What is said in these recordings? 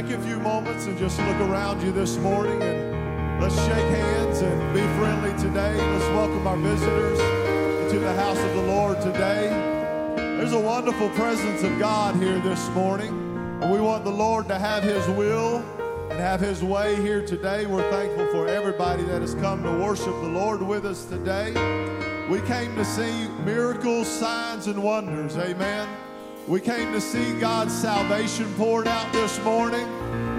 Take a few moments and just look around you this morning and let's shake hands and be friendly today. Let's welcome our visitors to the house of the Lord today. There's a wonderful presence of God here this morning, and we want the Lord to have His will and have His way here today. We're thankful for everybody that has come to worship the Lord with us today. We came to see miracles, signs, and wonders. Amen. We came to see God's salvation poured out this morning.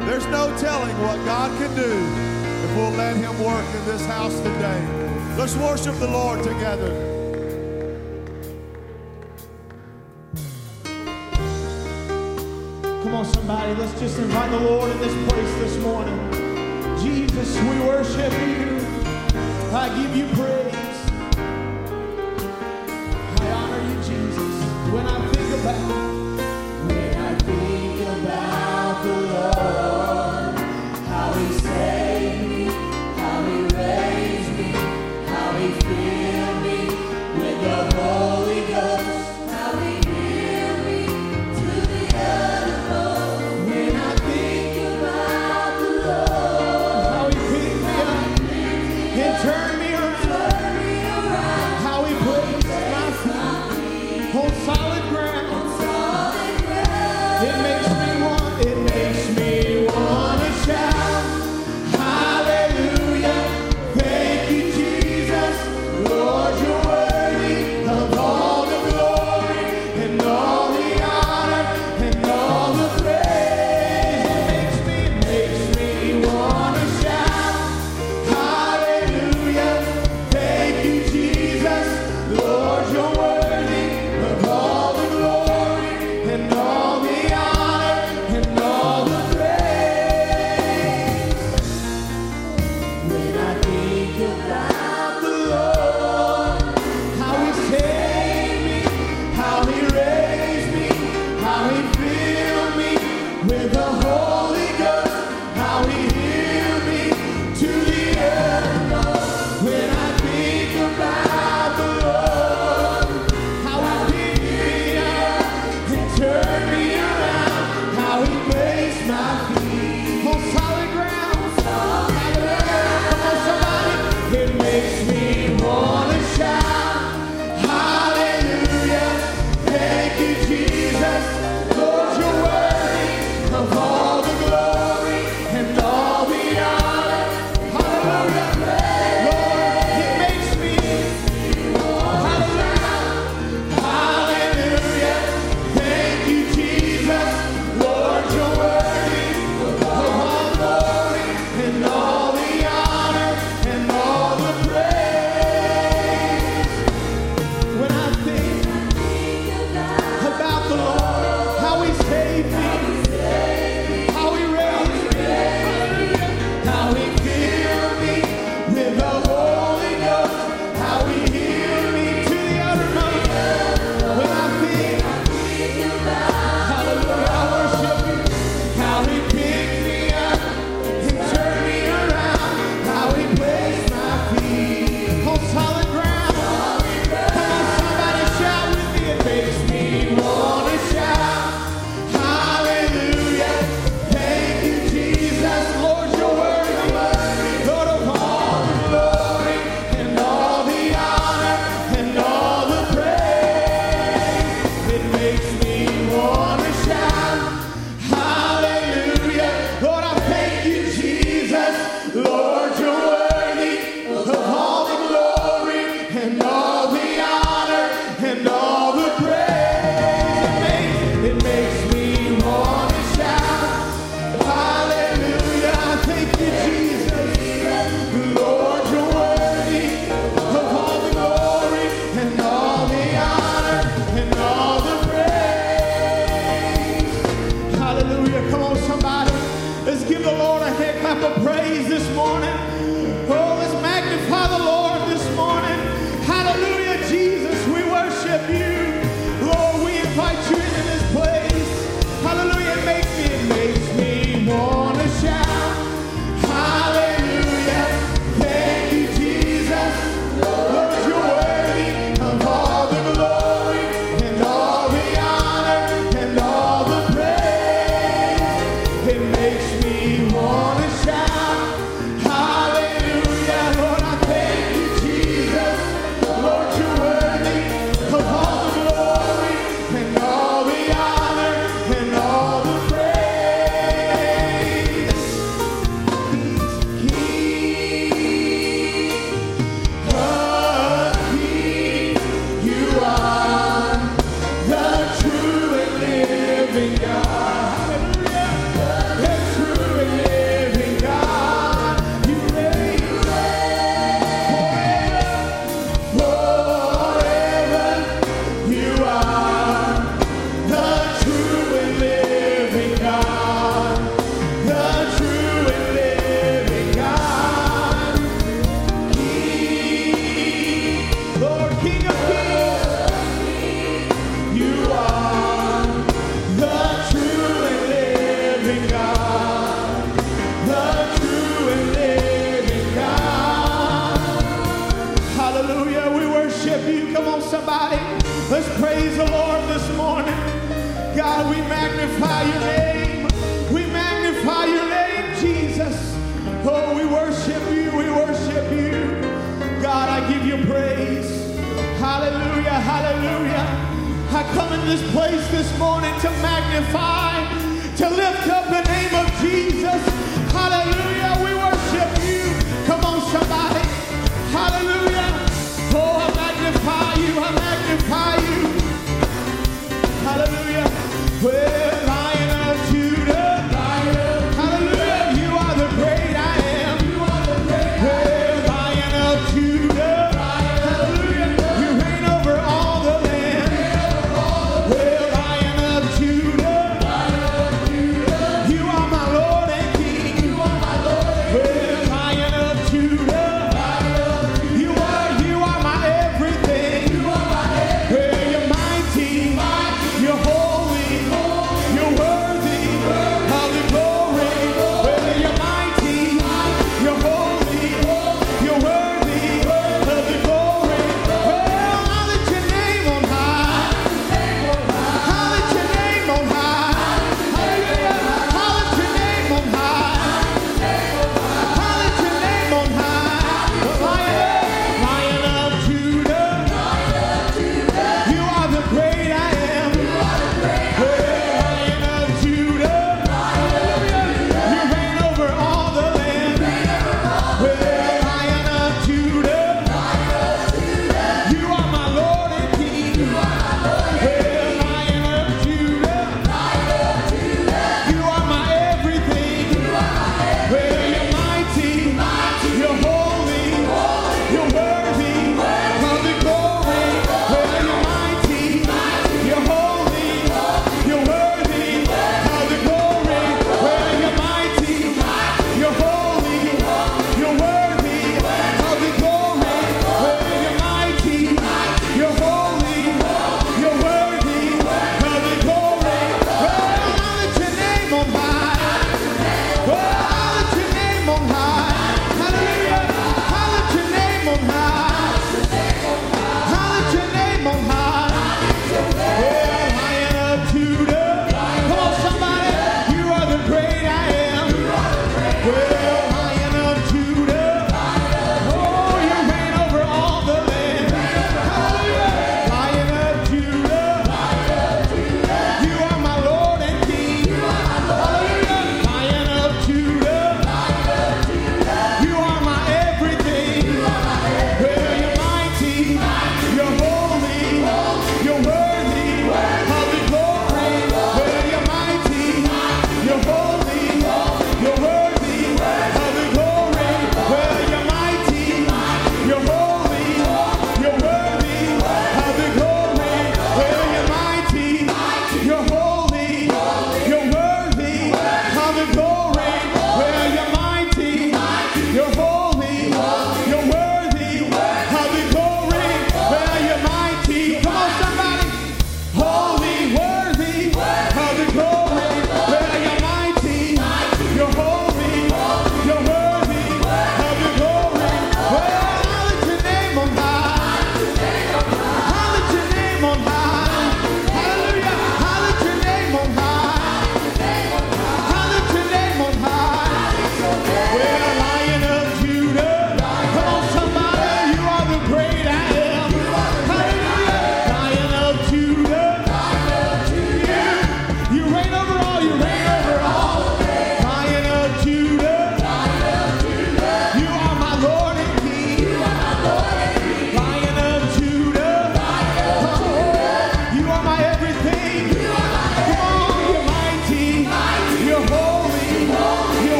There's no telling what God can do if we'll let Him work in this house today. Let's worship the Lord together. Come on, somebody, let's just invite the Lord in this place this morning. Jesus, we worship you. I give you praise. I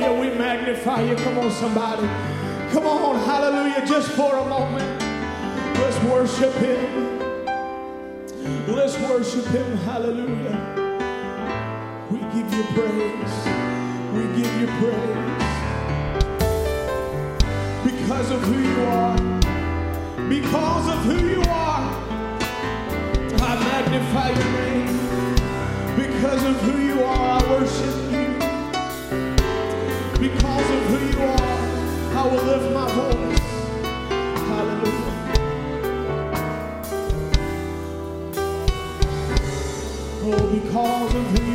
Hallelujah. We magnify you. Come on, somebody. Come on, hallelujah. Just for a moment. Let's worship him. Let's worship him. Hallelujah. We give you praise. We give you praise. Because of who you are. Because of who you are. I magnify your name. Because of who you are, I worship you. Because of who you are, I will lift my voice. Hallelujah. Oh, because of who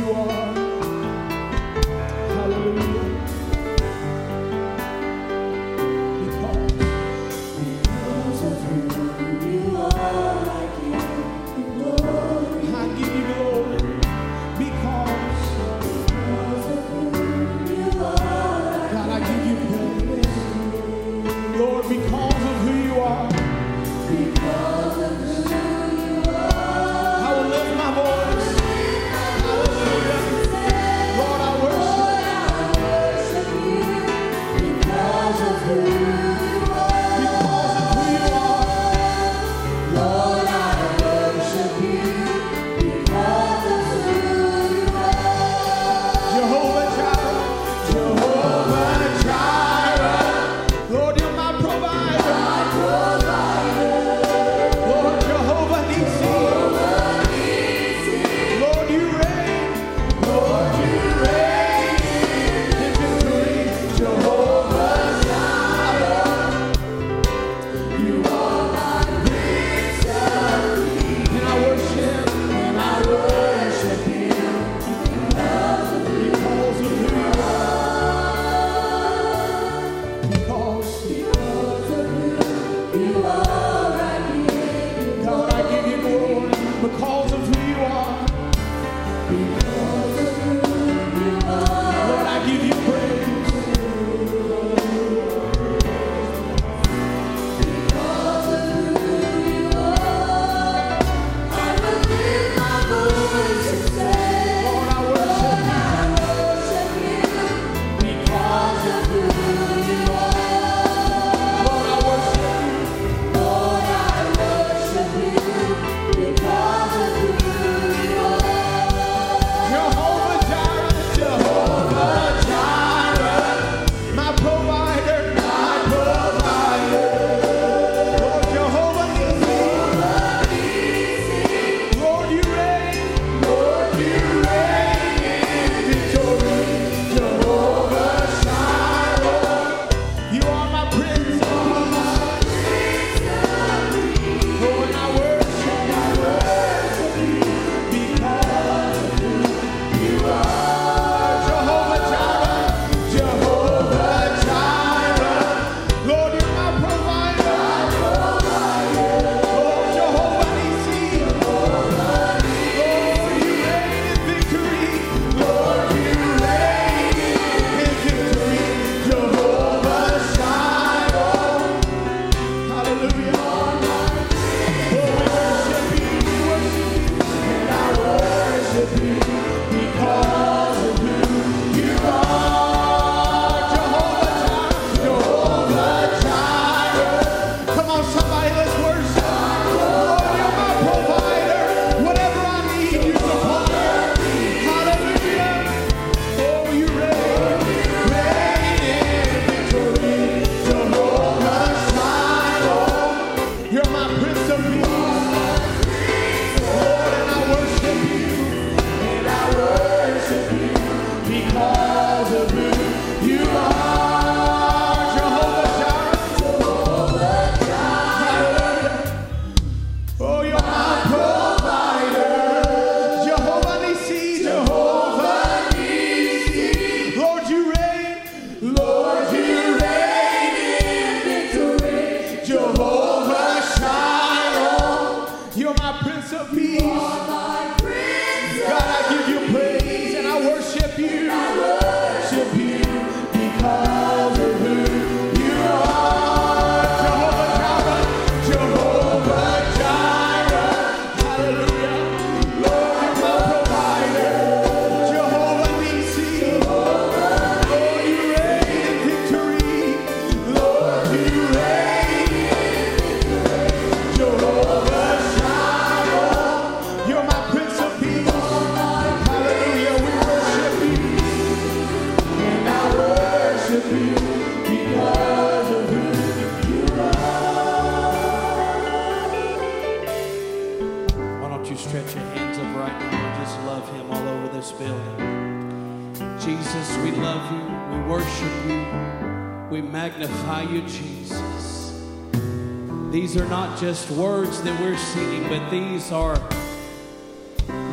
just words that we're singing, but these are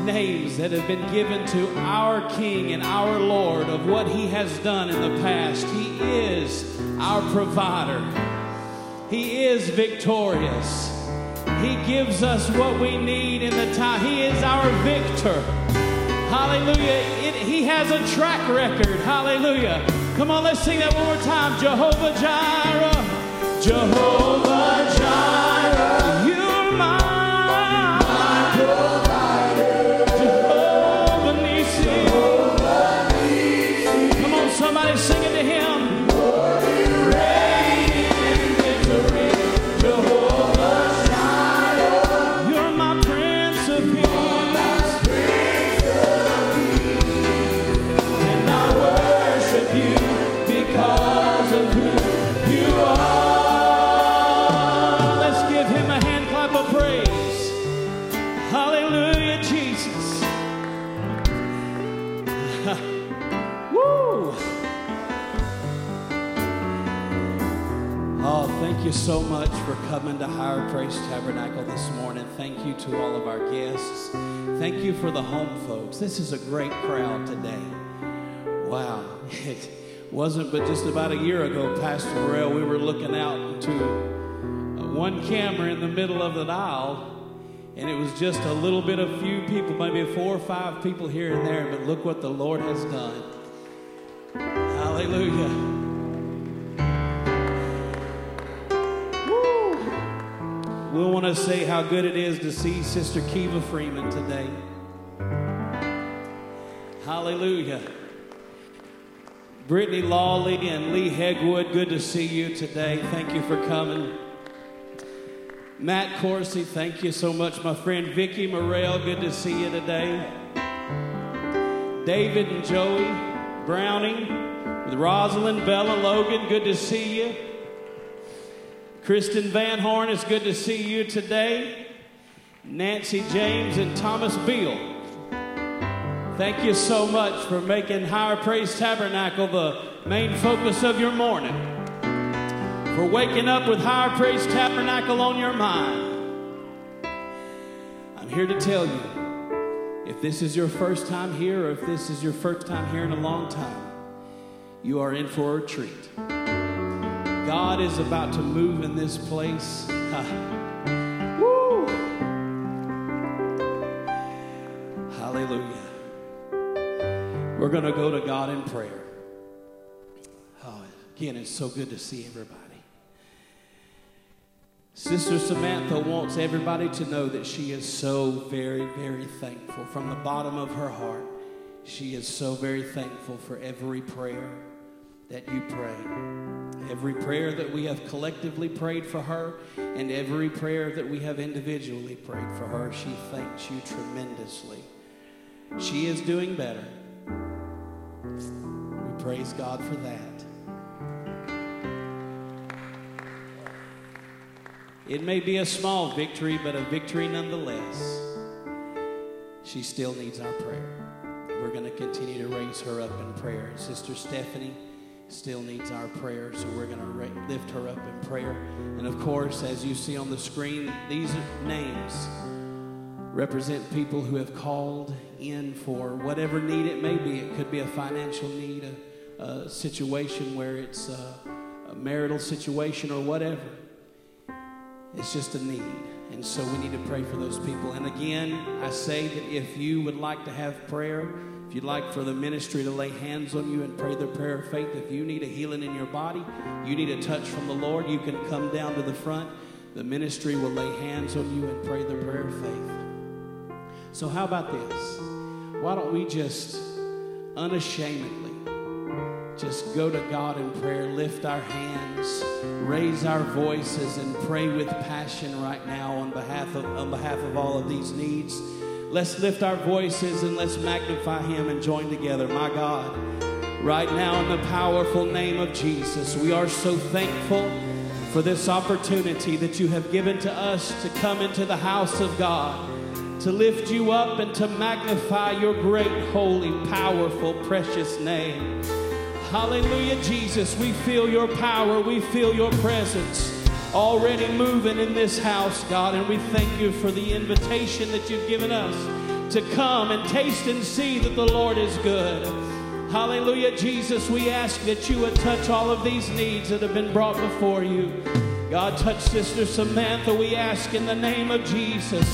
names that have been given to our King and our Lord of what He has done in the past. He is our provider, He is victorious. He gives us what we need in the time. He is our victor. Hallelujah. It, he has a track record. Hallelujah. Come on, let's sing that one more time. Jehovah Jireh. Jehovah so much for coming to Higher Praise Tabernacle this morning. Thank you to all of our guests. Thank you for the home folks. This is a great crowd today. Wow. It wasn't but just about a year ago, Pastor Morrell, we were looking out into one camera in the middle of the aisle, and it was just a little bit of few people, maybe four or five people here and there, but look what the Lord has done. Hallelujah. We want to say how good it is to see Sister Kiva Freeman today. Hallelujah. Brittany Lawley and Lee Hegwood, good to see you today. Thank you for coming. Matt Corsi, thank you so much. My friend Vicky Morrell, good to see you today. David and Joey Browning, with Rosalind, Bella, Logan, good to see you. Kristen Van Horn, it's good to see you today. Nancy James and Thomas Beal. Thank you so much for making Higher Praise Tabernacle the main focus of your morning. For waking up with Higher Praise Tabernacle on your mind. I'm here to tell you if this is your first time here or if this is your first time here in a long time, you are in for a treat. God is about to move in this place. Woo! Hallelujah. We're going to go to God in prayer. Oh, again, it's so good to see everybody. Sister Samantha wants everybody to know that she is so very, very thankful. From the bottom of her heart, she is so very thankful for every prayer that you pray. Every prayer that we have collectively prayed for her, and every prayer that we have individually prayed for her, she thanks you tremendously. She is doing better. We praise God for that. It may be a small victory, but a victory nonetheless. She still needs our prayer. We're going to continue to raise her up in prayer. Sister Stephanie still needs our prayer, so we're going to lift her up in prayer. And of course, as you see on the screen, these names represent people who have called in for whatever need it may be. It could be a financial need, a, a situation where it's a, a marital situation, or whatever. It's just a need. And so we need to pray for those people. And again, I say that if you would like to have prayer, if you'd like for the ministry to lay hands on you and pray the prayer of faith, if you need a healing in your body, you need a touch from the Lord, you can come down to the front. The ministry will lay hands on you and pray the prayer of faith. So, how about this? Why don't we just unashamedly just go to God in prayer, lift our hands, raise our voices, and pray with passion right now on behalf of, on behalf of all of these needs. Let's lift our voices and let's magnify Him and join together. My God, right now in the powerful name of Jesus, we are so thankful for this opportunity that you have given to us to come into the house of God, to lift you up and to magnify your great, holy, powerful, precious name. Hallelujah, Jesus. We feel your power. We feel your presence already moving in this house, God. And we thank you for the invitation that you've given us to come and taste and see that the Lord is good. Hallelujah, Jesus. We ask that you would touch all of these needs that have been brought before you. God, touch Sister Samantha. We ask in the name of Jesus.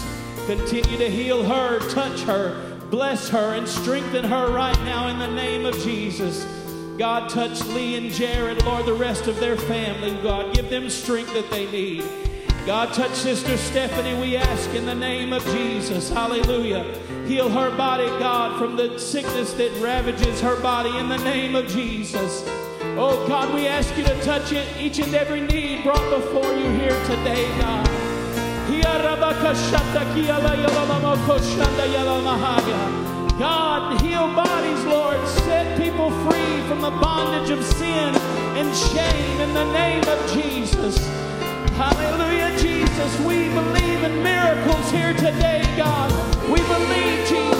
Continue to heal her, touch her, bless her, and strengthen her right now in the name of Jesus. God, touch Lee and Jared, Lord, the rest of their family. God, give them strength that they need. God, touch Sister Stephanie, we ask in the name of Jesus. Hallelujah. Heal her body, God, from the sickness that ravages her body in the name of Jesus. Oh, God, we ask you to touch it, each and every need brought before you here today, God. God, heal bodies, Lord. Set people free from the bondage of sin and shame in the name of Jesus. Hallelujah, Jesus. We believe in miracles here today, God. We believe, Jesus.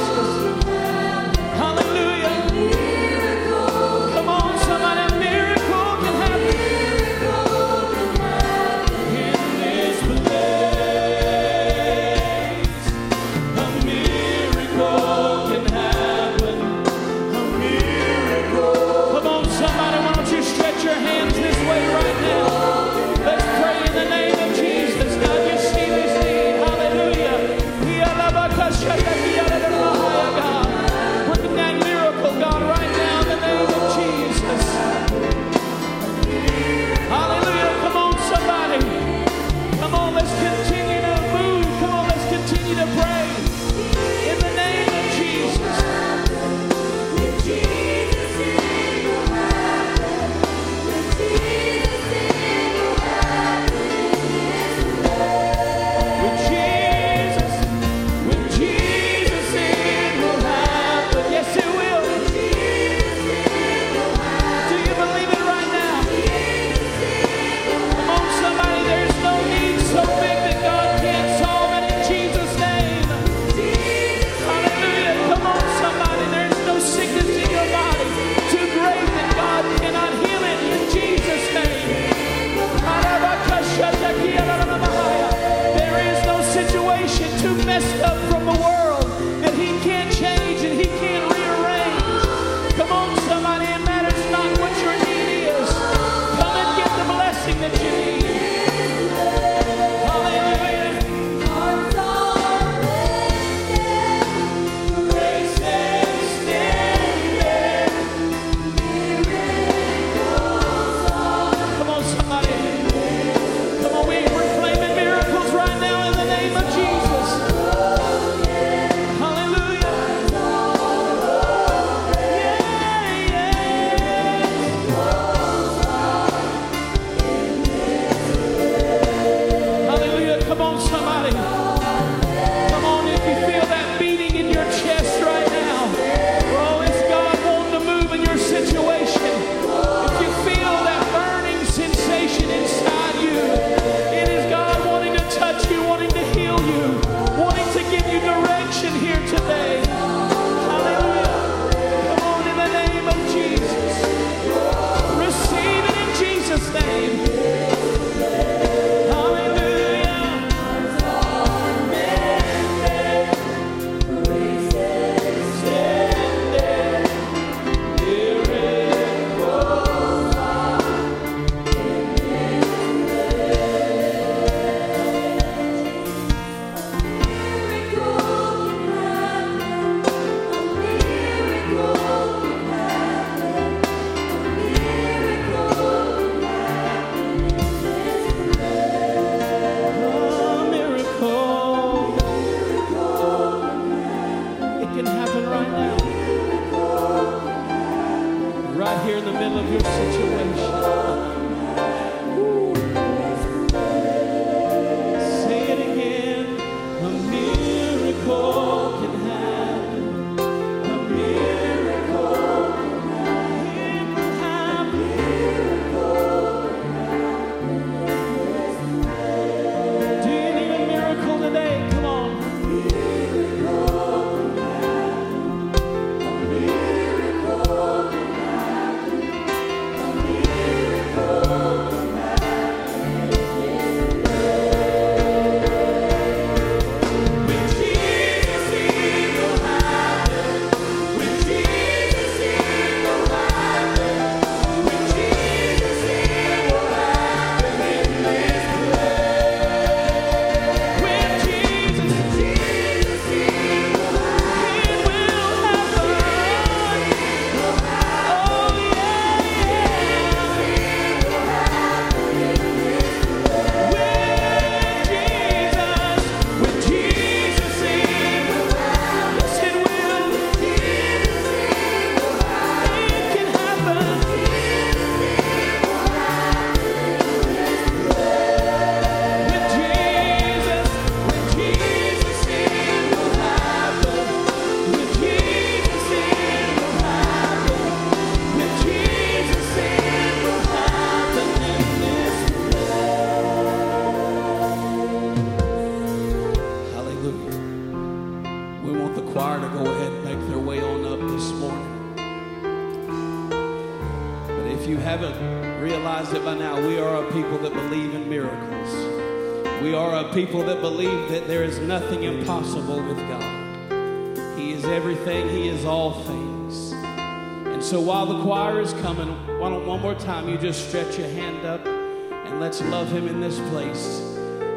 stretch your hand up and let's love him in this place.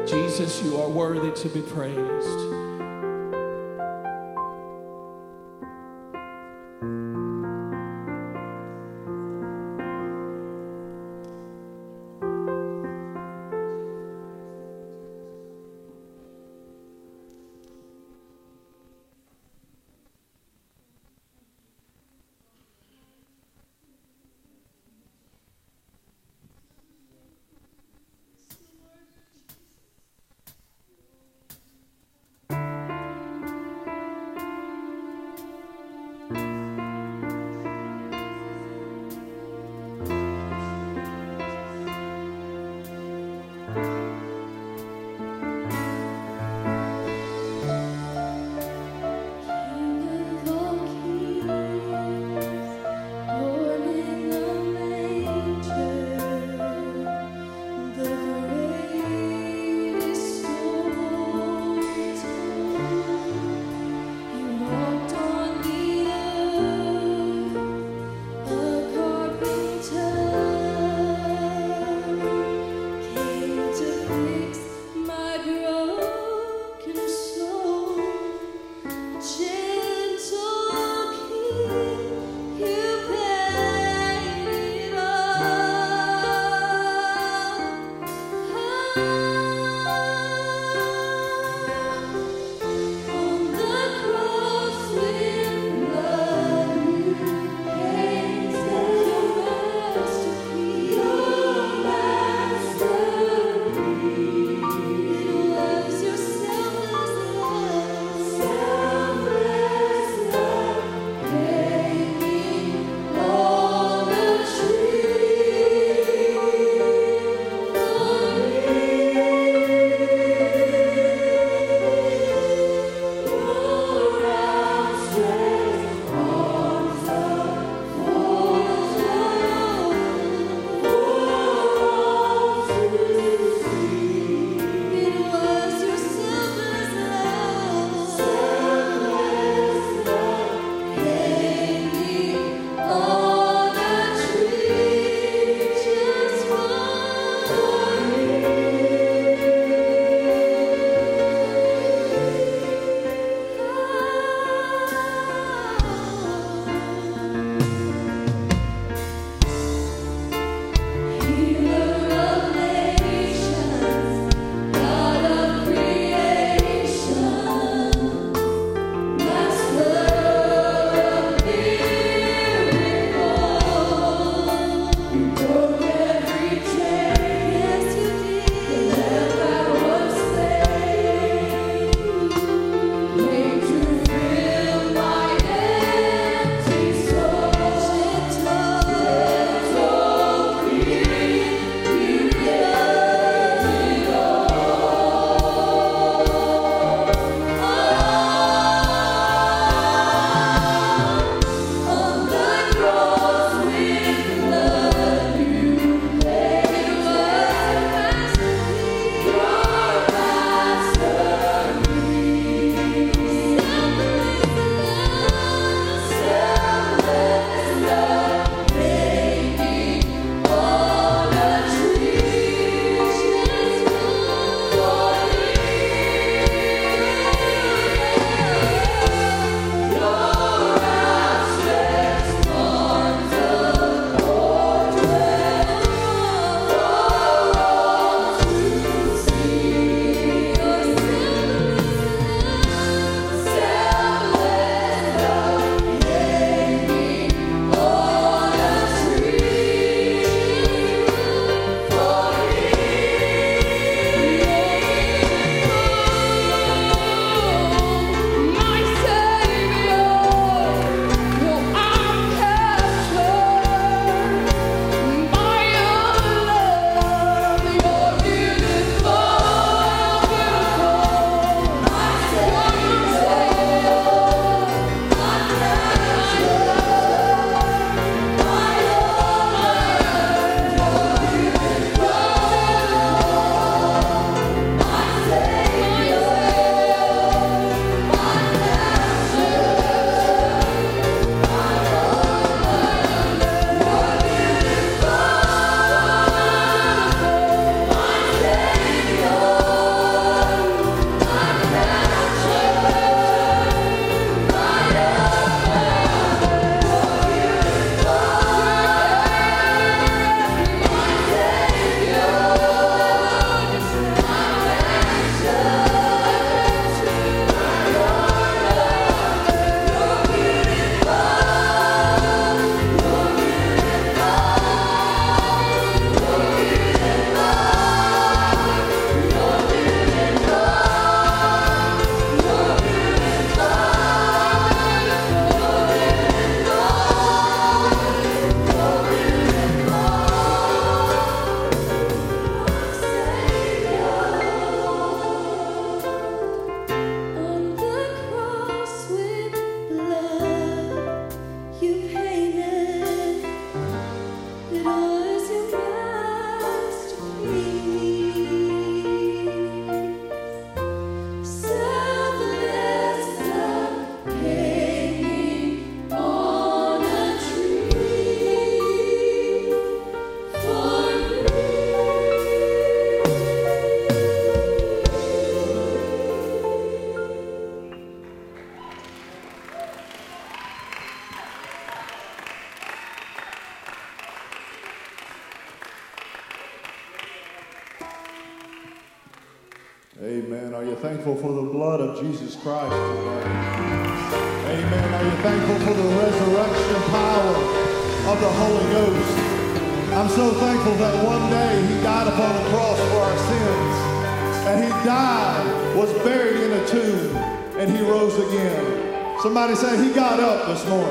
Jesus, you are worthy to be praised. Christ today. Amen. Are you thankful for the resurrection power of the Holy Ghost? I'm so thankful that one day he died upon the cross for our sins. And he died, was buried in a tomb, and he rose again. Somebody say he got up this morning.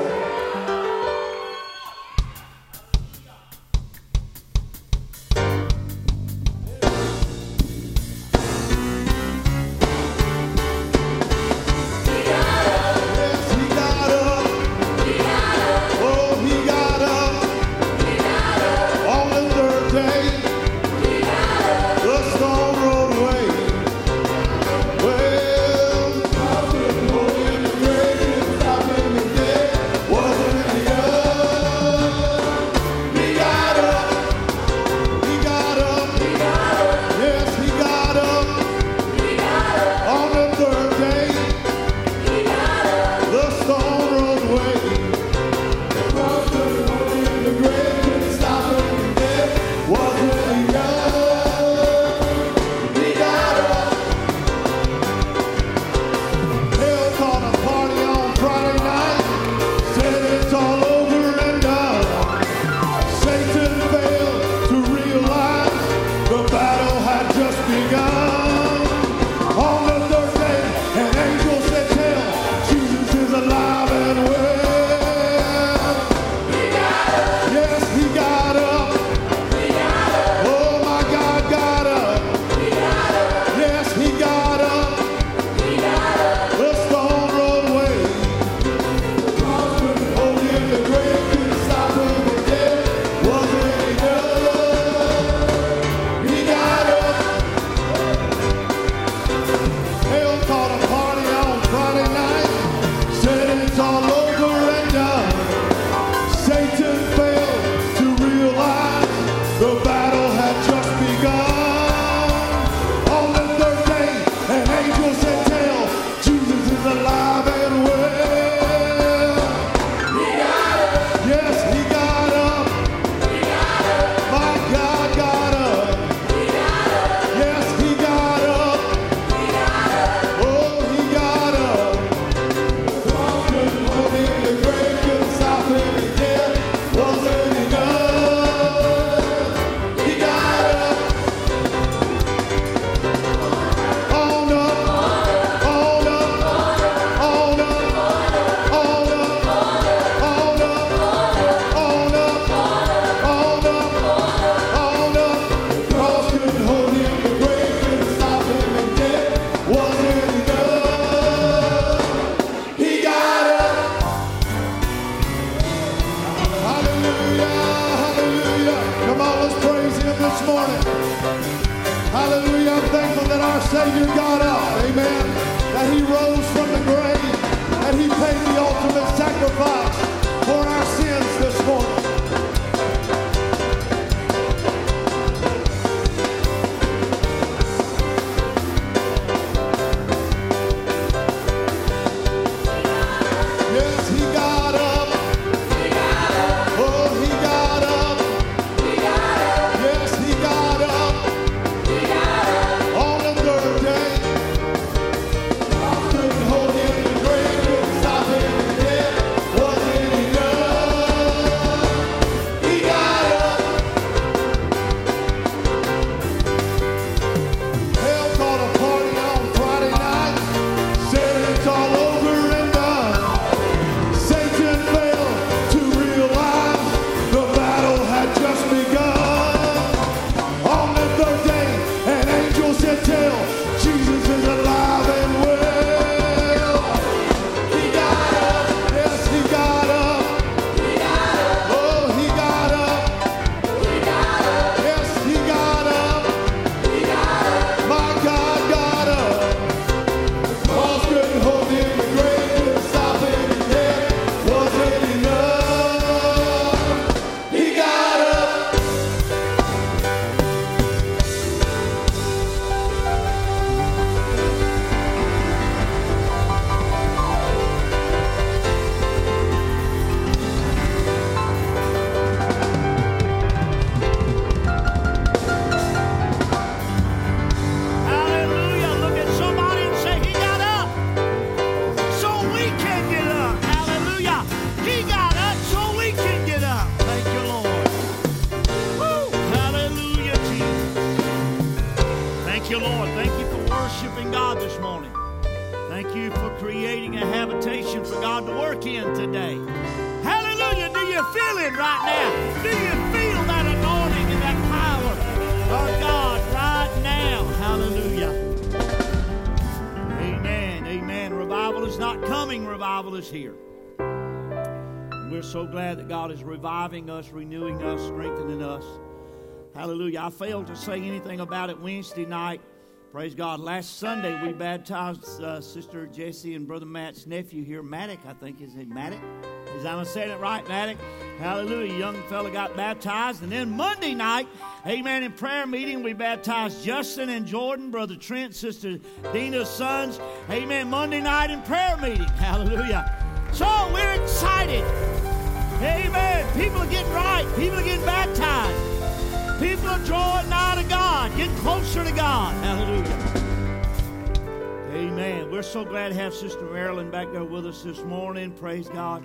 Reviving us, renewing us, strengthening us. Hallelujah. I failed to say anything about it Wednesday night. Praise God. Last Sunday, we baptized uh, Sister Jesse and Brother Matt's nephew here, Maddock, I think. Is it Maddock? Is I'm saying it right, Maddock? Hallelujah. Young fella got baptized. And then Monday night, amen, in prayer meeting, we baptized Justin and Jordan, Brother Trent, Sister Dina's sons. Amen. Monday night in prayer meeting. Hallelujah. So we're excited. Amen. People are getting right. People are getting baptized. People are drawing nigh to God, getting closer to God. Hallelujah. Amen. We're so glad to have Sister Marilyn back there with us this morning. Praise God.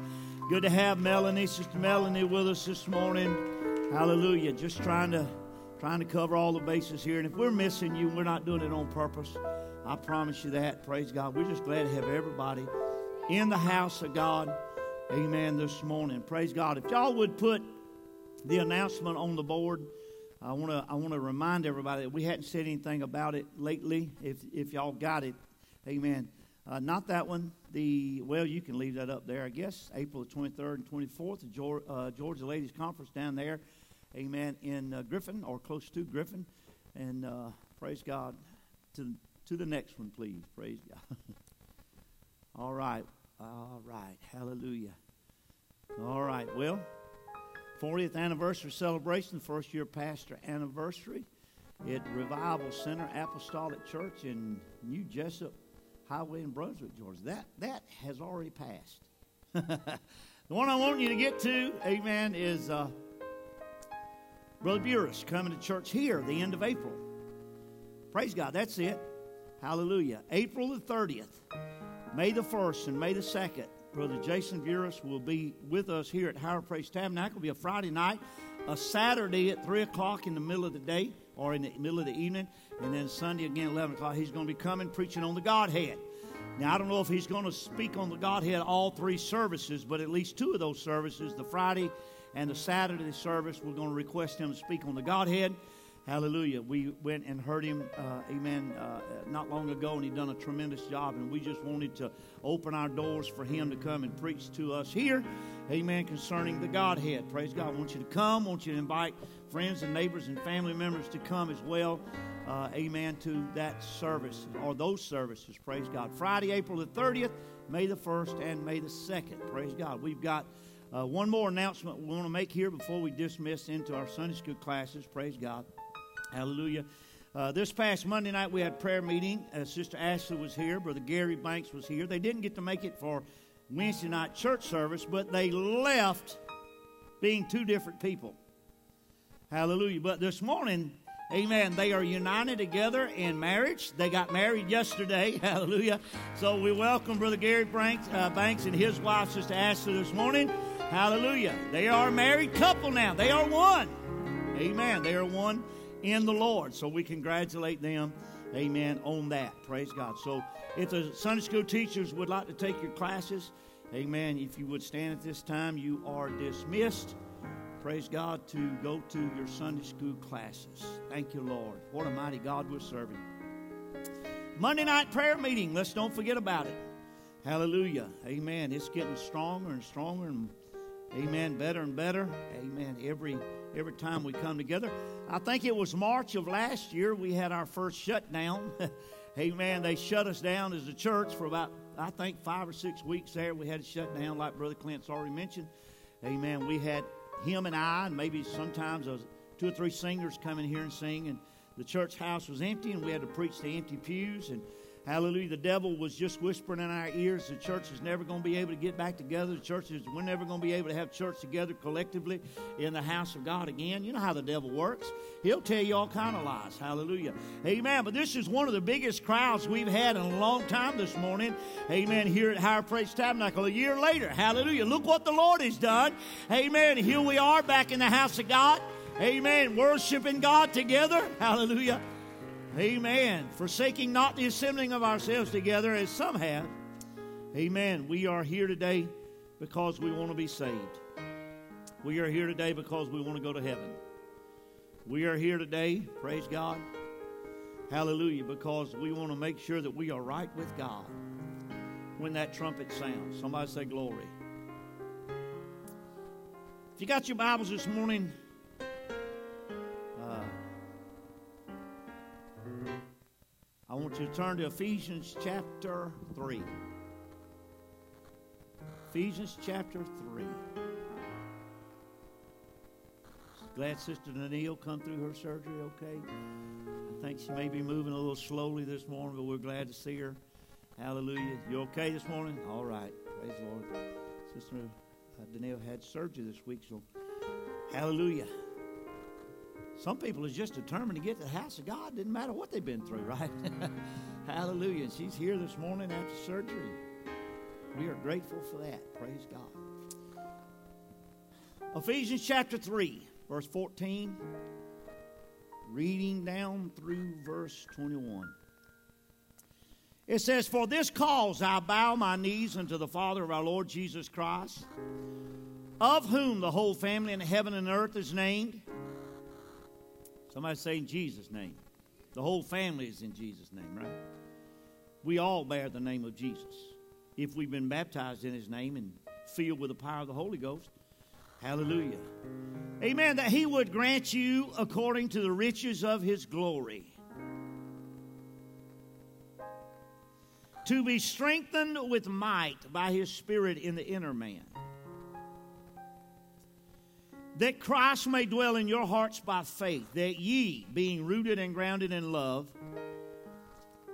Good to have Melanie, Sister Melanie, with us this morning. Hallelujah. Just trying to trying to cover all the bases here. And if we're missing you, we're not doing it on purpose. I promise you that. Praise God. We're just glad to have everybody in the house of God. Amen. This morning. Praise God. If y'all would put the announcement on the board. I want to I want to remind everybody that we hadn't said anything about it lately. If if y'all got it, Amen. Uh, not that one. The well, you can leave that up there. I guess April the twenty third and twenty fourth, the Georgia, uh, Georgia Ladies Conference down there, Amen. In uh, Griffin or close to Griffin, and uh, praise God. To to the next one, please. Praise God. All right. All right. Hallelujah. All right. Well. 40th anniversary celebration, first year pastor anniversary at Revival Center Apostolic Church in New Jesup Highway in Brunswick, Georgia. That that has already passed. the one I want you to get to, amen, is uh, Brother Burris coming to church here the end of April. Praise God, that's it. Hallelujah. April the 30th, May the 1st, and May the 2nd. Brother Jason Burris will be with us here at Higher Praise Tabernacle. It'll be a Friday night, a Saturday at 3 o'clock in the middle of the day or in the middle of the evening, and then Sunday again 11 o'clock. He's going to be coming preaching on the Godhead. Now, I don't know if he's going to speak on the Godhead all three services, but at least two of those services, the Friday and the Saturday service, we're going to request him to speak on the Godhead. Hallelujah. We went and heard him, uh, amen, uh, not long ago, and he done a tremendous job. And we just wanted to open our doors for him to come and preach to us here, amen, concerning the Godhead. Praise God. I want you to come. I want you to invite friends and neighbors and family members to come as well, uh, amen, to that service or those services. Praise God. Friday, April the 30th, May the 1st, and May the 2nd. Praise God. We've got. Uh, one more announcement we want to make here before we dismiss into our Sunday school classes. Praise God. Hallelujah. Uh, this past Monday night, we had prayer meeting. Uh, Sister Ashley was here. Brother Gary Banks was here. They didn't get to make it for Wednesday night church service, but they left being two different people. Hallelujah. But this morning, amen, they are united together in marriage. They got married yesterday. Hallelujah. So we welcome Brother Gary Banks, uh, Banks and his wife, Sister Ashley, this morning. Hallelujah. They are a married couple now. They are one. Amen. They are one in the Lord. So we congratulate them, amen, on that. Praise God. So if the Sunday school teachers would like to take your classes, amen, if you would stand at this time, you are dismissed. Praise God to go to your Sunday school classes. Thank you, Lord. What a mighty God we're serving. Monday night prayer meeting. Let's don't forget about it. Hallelujah. Amen. It's getting stronger and stronger and amen, better and better. Amen. Every every time we come together. I think it was March of last year we had our first shutdown. Amen. They shut us down as a church for about, I think, five or six weeks there. We had to shut down, like Brother Clint's already mentioned. Amen. We had him and I, and maybe sometimes two or three singers come in here and sing, and the church house was empty, and we had to preach to empty pews. And Hallelujah. The devil was just whispering in our ears the church is never going to be able to get back together. The church is, we're never going to be able to have church together collectively in the house of God again. You know how the devil works. He'll tell you all kind of lies. Hallelujah. Amen. But this is one of the biggest crowds we've had in a long time this morning. Amen. Here at Higher Praise Tabernacle a year later. Hallelujah. Look what the Lord has done. Amen. Here we are back in the house of God. Amen. Worshiping God together. Hallelujah. Amen. Forsaking not the assembling of ourselves together as some have. Amen. We are here today because we want to be saved. We are here today because we want to go to heaven. We are here today, praise God. Hallelujah, because we want to make sure that we are right with God when that trumpet sounds. Somebody say glory. If you got your Bibles this morning, uh, I want you to turn to Ephesians chapter 3. Ephesians chapter 3. Glad Sister Danielle come through her surgery okay. I think she may be moving a little slowly this morning, but we're glad to see her. Hallelujah. You okay this morning? All right. Praise the Lord. Sister uh, Danielle had surgery this week, so hallelujah. Some people are just determined to get to the house of God. Didn't matter what they've been through, right? hallelujah. And she's here this morning after surgery. We are grateful for that. Praise God. Ephesians chapter 3 verse 14, reading down through verse 21. It says, For this cause I bow my knees unto the Father of our Lord Jesus Christ, of whom the whole family in heaven and earth is named. Somebody say in Jesus' name. The whole family is in Jesus' name, right? We all bear the name of Jesus. If we've been baptized in his name and filled with the power of the Holy Ghost, Hallelujah. Amen. That he would grant you according to the riches of his glory. To be strengthened with might by his Spirit in the inner man. That Christ may dwell in your hearts by faith, that ye, being rooted and grounded in love,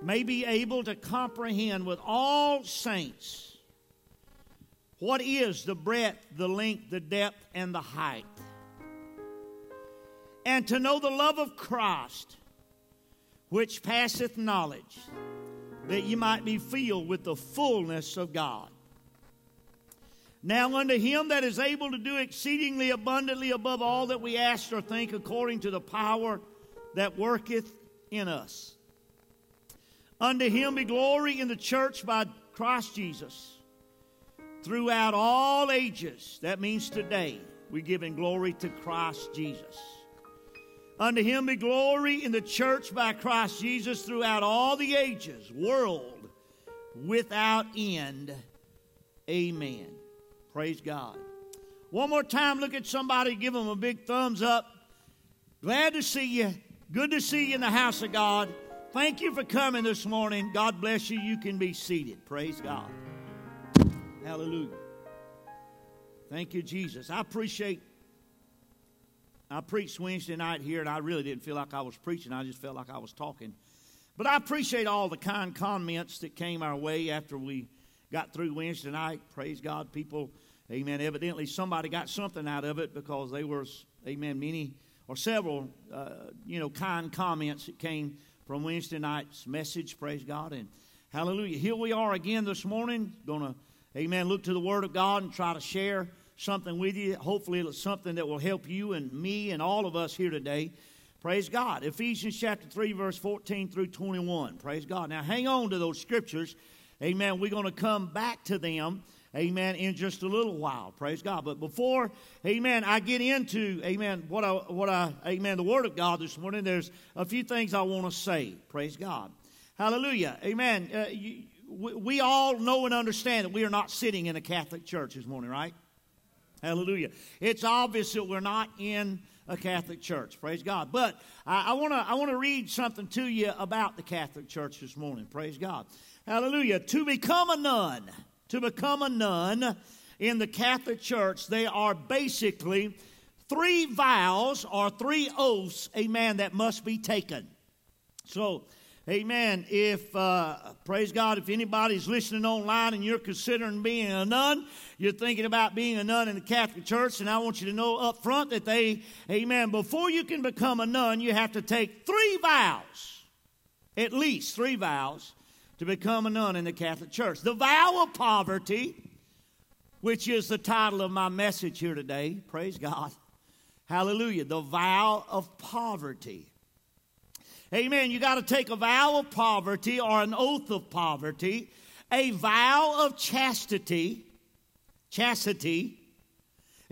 may be able to comprehend with all saints what is the breadth, the length, the depth, and the height? And to know the love of Christ, which passeth knowledge, that ye might be filled with the fullness of God. Now, unto him that is able to do exceedingly abundantly above all that we ask or think, according to the power that worketh in us. Unto him be glory in the church by Christ Jesus throughout all ages. That means today. We're giving glory to Christ Jesus. Unto him be glory in the church by Christ Jesus throughout all the ages, world without end. Amen. Praise God. One more time, look at somebody, give them a big thumbs up. Glad to see you. Good to see you in the house of God. Thank you for coming this morning. God bless you. You can be seated. Praise God. Hallelujah. Thank you, Jesus. I appreciate. I preached Wednesday night here, and I really didn't feel like I was preaching. I just felt like I was talking. But I appreciate all the kind comments that came our way after we got through Wednesday night. Praise God. People, amen. Evidently, somebody got something out of it because they were, amen, many or several, uh, you know, kind comments that came from Wednesday night's message. Praise God. And hallelujah. Here we are again this morning. Going to Amen. Look to the Word of God and try to share something with you. Hopefully, it's something that will help you and me and all of us here today. Praise God. Ephesians chapter 3, verse 14 through 21. Praise God. Now, hang on to those scriptures. Amen. We're going to come back to them. Amen. In just a little while. Praise God. But before, amen, I get into, amen, what I, what I, amen, the Word of God this morning, there's a few things I want to say. Praise God. Hallelujah. Amen. Uh, you, we all know and understand that we are not sitting in a Catholic church this morning, right? Hallelujah. It's obvious that we're not in a Catholic church. Praise God. But I, want to I want to read something to you about the Catholic Church this morning. Praise God. Hallelujah. To become a nun, to become a nun in the Catholic Church, they are basically three vows or three oaths, amen, that must be taken. So Amen. If, uh, praise God, if anybody's listening online and you're considering being a nun, you're thinking about being a nun in the Catholic Church, and I want you to know up front that they, amen, before you can become a nun, you have to take three vows, at least three vows, to become a nun in the Catholic Church. The vow of poverty, which is the title of my message here today, praise God. Hallelujah. The vow of poverty. Amen. You got to take a vow of poverty or an oath of poverty, a vow of chastity, chastity,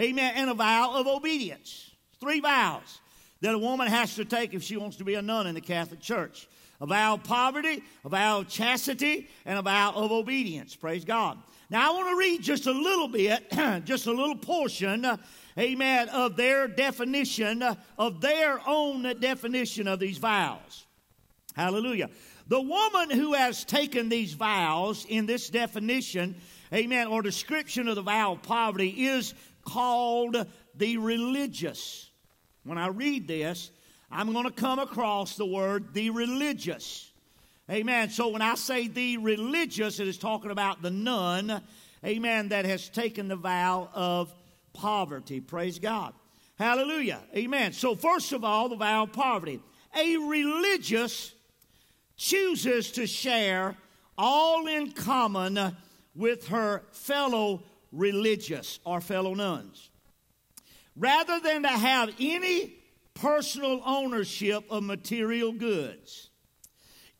amen, and a vow of obedience. Three vows that a woman has to take if she wants to be a nun in the Catholic Church a vow of poverty, a vow of chastity, and a vow of obedience. Praise God. Now, I want to read just a little bit, just a little portion, uh, amen, of their definition, uh, of their own definition of these vows. Hallelujah. The woman who has taken these vows in this definition, amen, or description of the vow of poverty is called the religious. When I read this, I'm going to come across the word the religious. Amen. So when I say the religious, it is talking about the nun, amen, that has taken the vow of poverty. Praise God. Hallelujah. Amen. So, first of all, the vow of poverty. A religious chooses to share all in common with her fellow religious or fellow nuns. Rather than to have any personal ownership of material goods.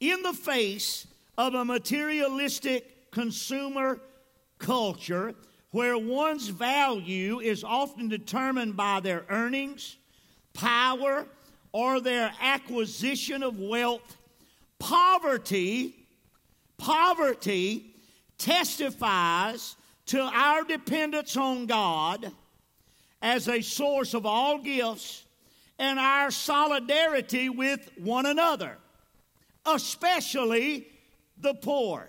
In the face of a materialistic consumer culture where one's value is often determined by their earnings, power, or their acquisition of wealth, poverty, poverty testifies to our dependence on God as a source of all gifts and our solidarity with one another, especially the poor.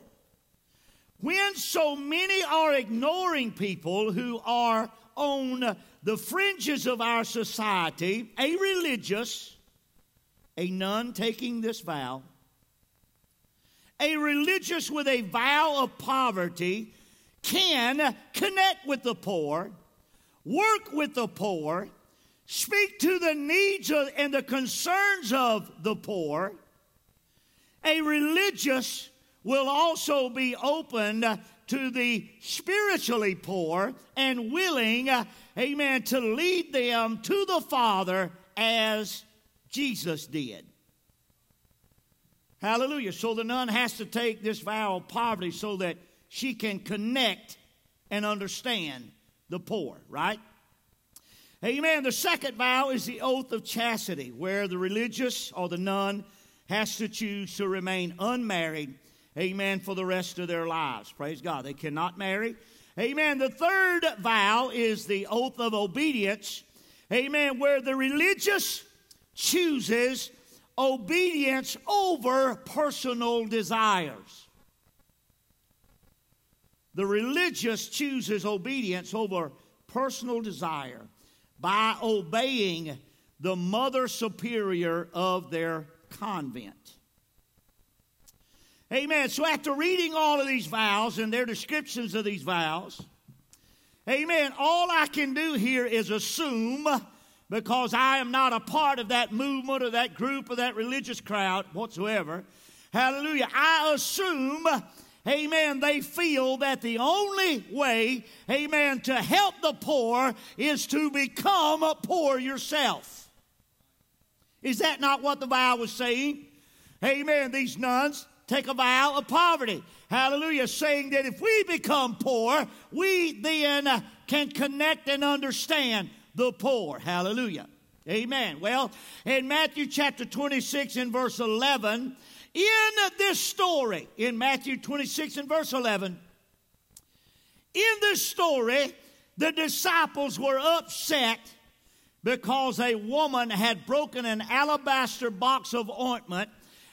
When so many are ignoring people who are on the fringes of our society, a religious, a nun taking this vow, a religious with a vow of poverty can connect with the poor, work with the poor, speak to the needs of, and the concerns of the poor, a religious will also be open to the spiritually poor and willing, amen, to lead them to the Father as Jesus did. Hallelujah. So the nun has to take this vow of poverty so that she can connect and understand the poor, right? Amen. The second vow is the oath of chastity, where the religious or the nun has to choose to remain unmarried, amen, for the rest of their lives. Praise God. They cannot marry. Amen. The third vow is the oath of obedience, amen, where the religious chooses obedience over personal desires. The religious chooses obedience over personal desire by obeying the mother superior of their convent. Amen. So after reading all of these vows and their descriptions of these vows, amen, all I can do here is assume because I am not a part of that movement or that group or that religious crowd whatsoever. Hallelujah. I assume amen, they feel that the only way, amen, to help the poor is to become poor yourself. Is that not what the vow was saying? Amen. These nuns take a vow of poverty. Hallelujah. Saying that if we become poor, we then can connect and understand the poor. Hallelujah. Amen. Well, in Matthew chapter 26 and verse 11, in this story, in Matthew 26 and verse 11, in this story, the disciples were upset because a woman had broken an alabaster box of ointment,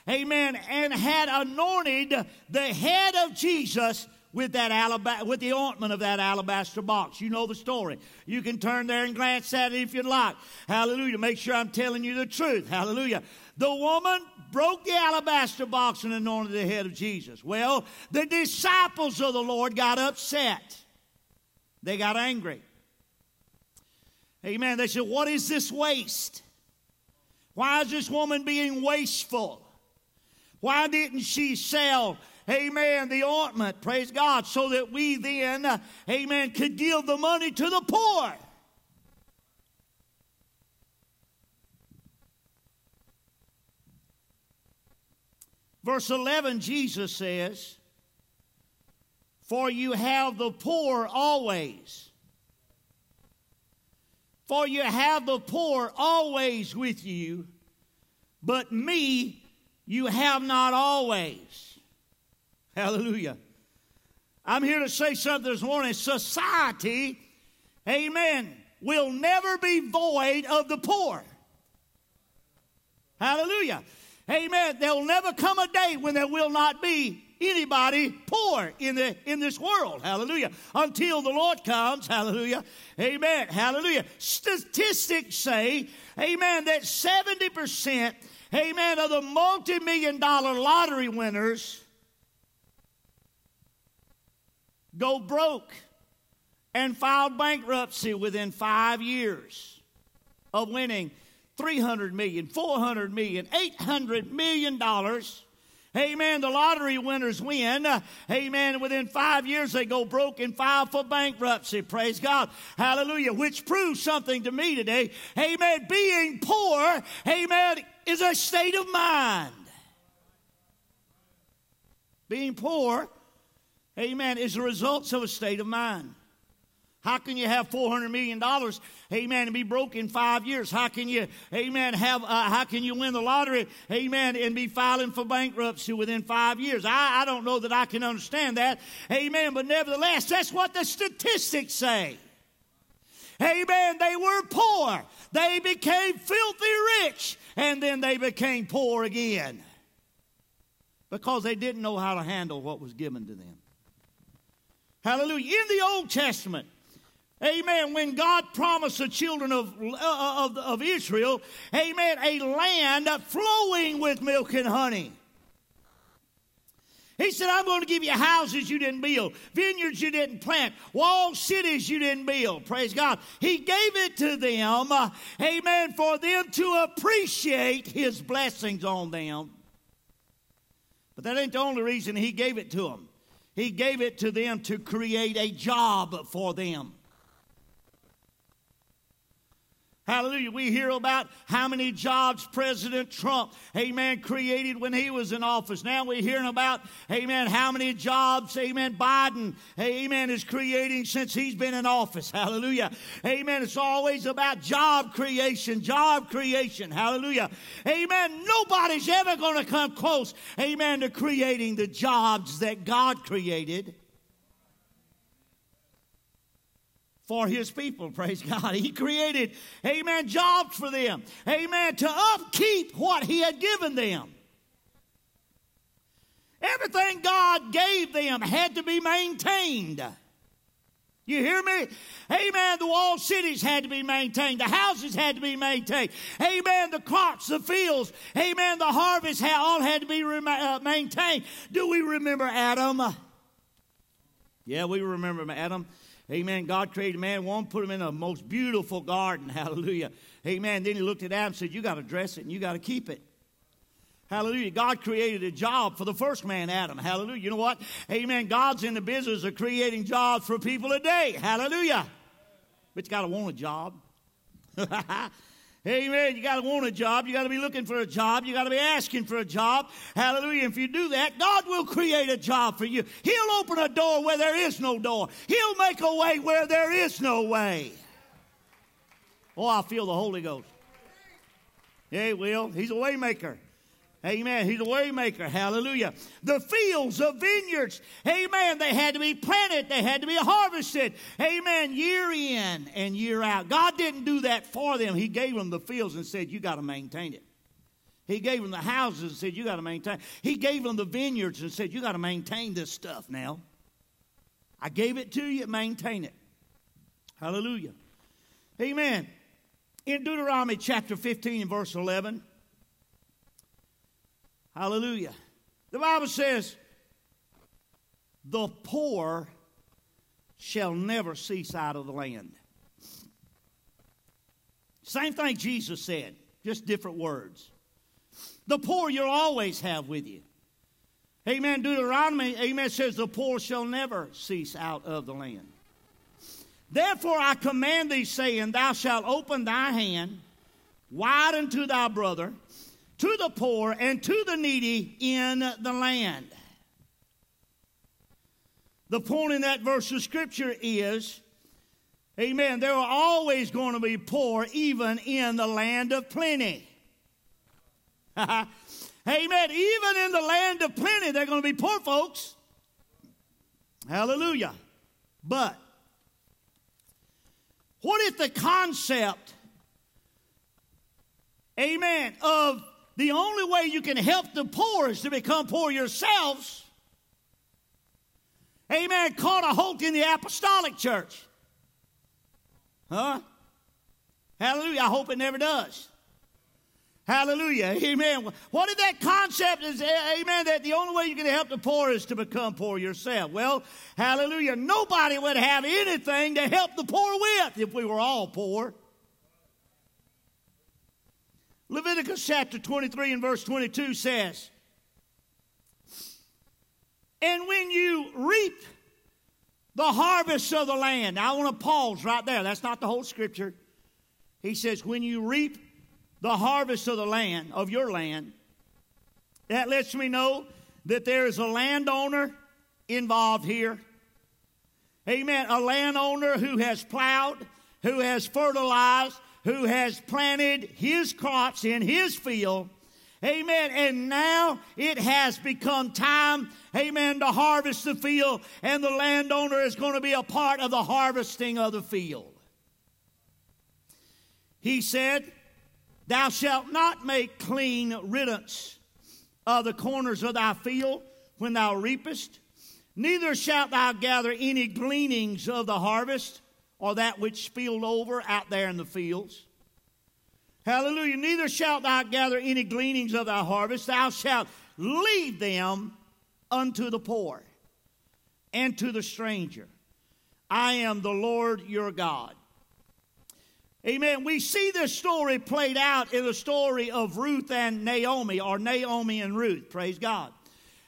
amen, and had anointed the head of Jesus with that alab- with the ointment of that alabaster box. You know the story. You can turn there and glance at it if you'd like. Hallelujah. Make sure I'm telling you the truth. Hallelujah. The woman broke the alabaster box and anointed the head of Jesus. Well, the disciples of the Lord got upset. They got angry. Amen. They said, What is this waste? Why is this woman being wasteful? Why didn't she sell, amen, the ointment, praise God, so that we then, amen, could give the money to the poor? Verse 11, Jesus says, For you have the poor always. For you have the poor always with you, but me you have not always. Hallelujah. I'm here to say something this morning. Society, amen, will never be void of the poor. Hallelujah. Amen. There will never come a day when there will not be anybody poor in the in this world. Hallelujah. Until the Lord comes. Hallelujah. Amen. Hallelujah. Statistics say, amen, that 70%, amen, of the multi-million dollar lottery winners go broke and filed bankruptcy within five years of winning 300 million, 400 million, 800 million dollars. Amen. The lottery winners win. Amen. Within five years, they go broke and file for bankruptcy. Praise God. Hallelujah. Which proves something to me today. Amen. Being poor, amen, is a state of mind. Being poor, amen, is the results of a state of mind. How can you have $400 million, amen, and be broke in five years? How can you, amen, have, uh, how can you win the lottery, amen, and be filing for bankruptcy within five years? I, I don't know that I can understand that, amen, but nevertheless, that's what the statistics say. Amen. They were poor. They became filthy rich, and then they became poor again because they didn't know how to handle what was given to them. Hallelujah. In the Old Testament, Amen. When God promised the children of, uh, of, of Israel, amen, a land flowing with milk and honey. He said, I'm going to give you houses you didn't build, vineyards you didn't plant, walled cities you didn't build. Praise God. He gave it to them, uh, amen, for them to appreciate His blessings on them. But that ain't the only reason He gave it to them. He gave it to them to create a job for them. Hallelujah. We hear about how many jobs President Trump, amen, created when he was in office. Now we're hearing about, amen, how many jobs, amen, Biden, amen, is creating since he's been in office. Hallelujah. Amen. It's always about job creation, job creation. Hallelujah. Amen. Nobody's ever going to come close, amen, to creating the jobs that God created. For his people, praise God. He created, amen, jobs for them, amen, to upkeep what he had given them. Everything God gave them had to be maintained. You hear me? Amen. The walled cities had to be maintained. The houses had to be maintained. Amen. The crops, the fields, amen. The harvest all had to be uh, maintained. Do we remember Adam? Yeah, we remember Adam. Amen. God created man woman, put him in a most beautiful garden. Hallelujah. Amen. Then he looked at Adam and said, You got to dress it and you got to keep it. Hallelujah. God created a job for the first man, Adam. Hallelujah. You know what? Amen. God's in the business of creating jobs for people today. Hallelujah. But you got to want a job. Amen. You got to want a job. You got to be looking for a job. You got to be asking for a job. Hallelujah. If you do that, God will create a job for you. He'll open a door where there is no door. He'll make a way where there is no way. Oh, I feel the Holy Ghost. Yeah, he will. He's a waymaker. Amen. He's a waymaker. Hallelujah. The fields of vineyards. Amen. They had to be planted. They had to be harvested. Amen. Year in and year out. God didn't do that for them. He gave them the fields and said, you got to maintain it. He gave them the houses and said, you got to maintain. He gave them the vineyards and said, you got to maintain this stuff now. I gave it to you. Maintain it. Hallelujah. Amen. In Deuteronomy chapter 15 and verse 11. Hallelujah. The Bible says, the poor shall never cease out of the land. Same thing Jesus said, just different words. The poor you'll always have with you. Amen. Deuteronomy, amen, says the poor shall never cease out of the land. Therefore I command thee, saying, Thou shalt open thy hand wide unto thy brother to the poor and to the needy in the land. The point in that verse of scripture is, amen, there are always going to be poor even in the land of plenty. amen. Even in the land of plenty, there are going to be poor folks. Hallelujah. But what if the concept, amen, of the only way you can help the poor is to become poor yourselves? Amen. Caught a hold in the apostolic church. Huh? Hallelujah. I hope it never does. Hallelujah. Amen. What if that concept is, amen, that the only way you can help the poor is to become poor yourself? Well, hallelujah. Nobody would have anything to help the poor with if we were all poor. Leviticus chapter 23 and verse 22 says, And when you reap the harvest of the land, now I want to pause right there. That's not the whole scripture. He says, When you reap the harvest of the land, of your land, that lets me know that there is a landowner involved here. Amen. A landowner who has plowed, who has fertilized, who has planted his crops in his field. Amen. And now it has become time, amen, to harvest the field, and the landowner is going to be a part of the harvesting of the field. He said, Thou shalt not make clean riddance of the corners of thy field when thou reapest, neither shalt thou gather any gleanings of the harvest or that which spilled over out there in the fields. Hallelujah. Neither shalt thou gather any gleanings of thy harvest. Thou shalt leave them unto the poor and to the stranger. I am the Lord your God. Amen. We see this story played out in the story of Ruth and Naomi, or Naomi and Ruth. Praise God.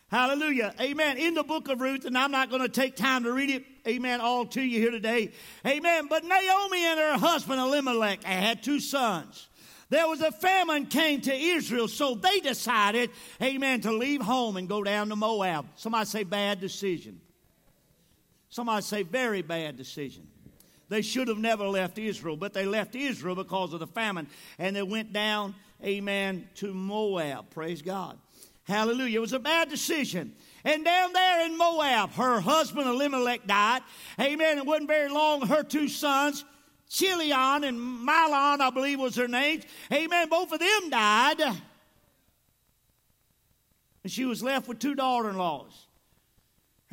Hallelujah. Amen. In the book of Ruth, and I'm not going to take time to read it, amen, all to you here today. Amen. But Naomi and her husband Elimelech had two sons. There was a famine came to Israel, so they decided, amen, to leave home and go down to Moab. Somebody say bad decision. Somebody say very bad decision. They should have never left Israel, but they left Israel because of the famine. And they went down, amen, to Moab. Praise God. Hallelujah. It was a bad decision. And down there in Moab, her husband Elimelech died. Amen. It wasn't very long. Her two sons, Chilion and Milon, I believe was their names. Amen. Both of them died. And she was left with two daughter in laws.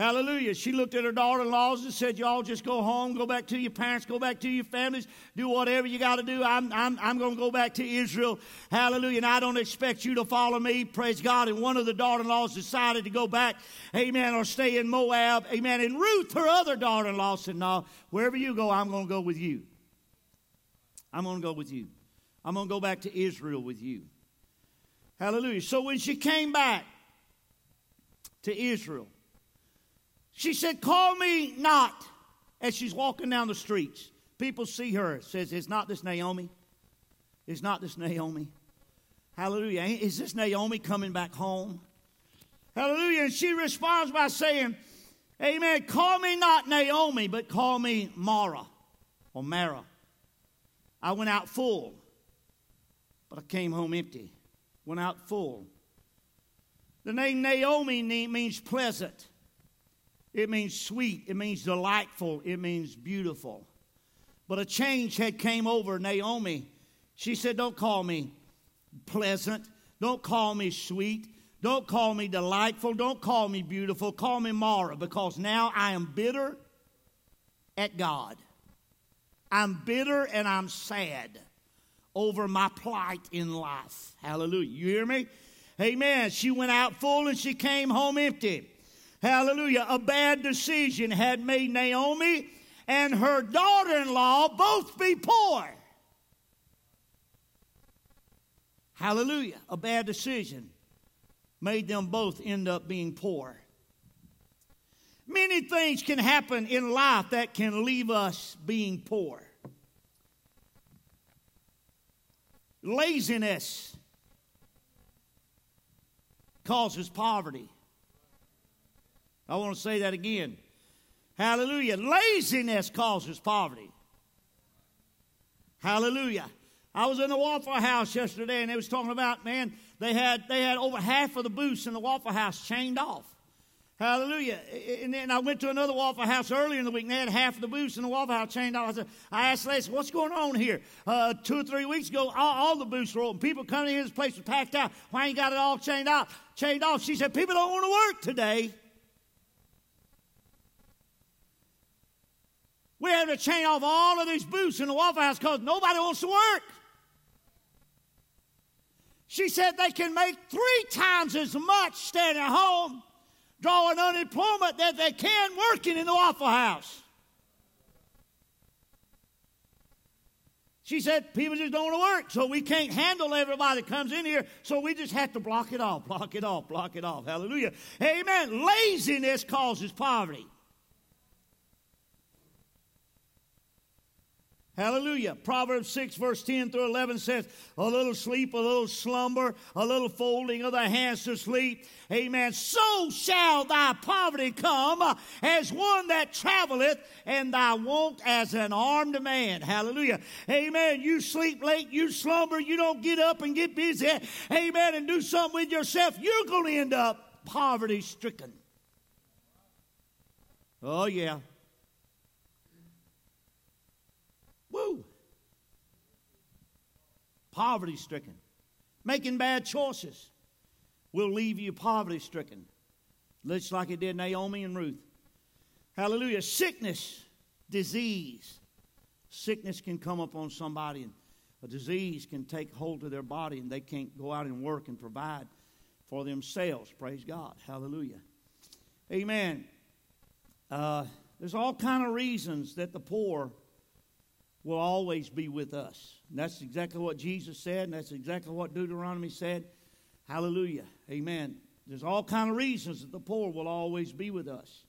Hallelujah. She looked at her daughter in laws and said, Y'all just go home, go back to your parents, go back to your families, do whatever you got to do. I'm, I'm, I'm going to go back to Israel. Hallelujah. And I don't expect you to follow me. Praise God. And one of the daughter in laws decided to go back, amen, or stay in Moab. Amen. And Ruth, her other daughter in law, said, No, wherever you go, I'm going to go with you. I'm going to go with you. I'm going to go back to Israel with you. Hallelujah. So when she came back to Israel, she said, Call me not as she's walking down the streets. People see her, says, Is not this Naomi? Is not this Naomi? Hallelujah. Is this Naomi coming back home? Hallelujah. And she responds by saying, Amen. Call me not Naomi, but call me Mara or Mara. I went out full, but I came home empty. Went out full. The name Naomi means pleasant. It means sweet. It means delightful. It means beautiful. But a change had came over Naomi. She said, Don't call me pleasant. Don't call me sweet. Don't call me delightful. Don't call me beautiful. Call me Mara because now I am bitter at God. I'm bitter and I'm sad over my plight in life. Hallelujah. You hear me? Amen. She went out full and she came home empty. Hallelujah. A bad decision had made Naomi and her daughter in law both be poor. Hallelujah. A bad decision made them both end up being poor. Many things can happen in life that can leave us being poor. Laziness causes poverty. I want to say that again. Hallelujah. Laziness causes poverty. Hallelujah. I was in the Waffle House yesterday and they was talking about, man, they had they had over half of the booths in the Waffle House chained off. Hallelujah. And then I went to another Waffle House earlier in the week, and they had half of the booths in the Waffle House chained off. I, said, I asked Leslie, what's going on here? Uh, two or three weeks ago, all, all, the booths were open. People coming in, this place was packed out. Why ain't got it all chained off? Chained off. She said, people don't want to work today. We're having to chain off all of these booths in the Waffle House because nobody wants to work. She said they can make three times as much staying at home drawing unemployment that they can working in the Waffle House. She said, people just don't want to work, so we can't handle everybody that comes in here, so we just have to block it off, block it off, block it off. Hallelujah. Amen. Laziness causes poverty. Hallelujah. Proverbs 6, verse 10 through 11 says, A little sleep, a little slumber, a little folding of the hands to sleep. Amen. So shall thy poverty come as one that traveleth, and thy want as an armed man. Hallelujah. Amen. You sleep late, you slumber, you don't get up and get busy. Amen. And do something with yourself. You're going to end up poverty stricken. Oh, yeah. Woo! Poverty stricken. Making bad choices will leave you poverty stricken. Looks like it did Naomi and Ruth. Hallelujah. Sickness, disease. Sickness can come upon somebody and a disease can take hold of their body and they can't go out and work and provide for themselves. Praise God. Hallelujah. Amen. Uh, there's all kind of reasons that the poor will always be with us. And that's exactly what Jesus said, and that's exactly what Deuteronomy said. Hallelujah. Amen. There's all kind of reasons that the poor will always be with us.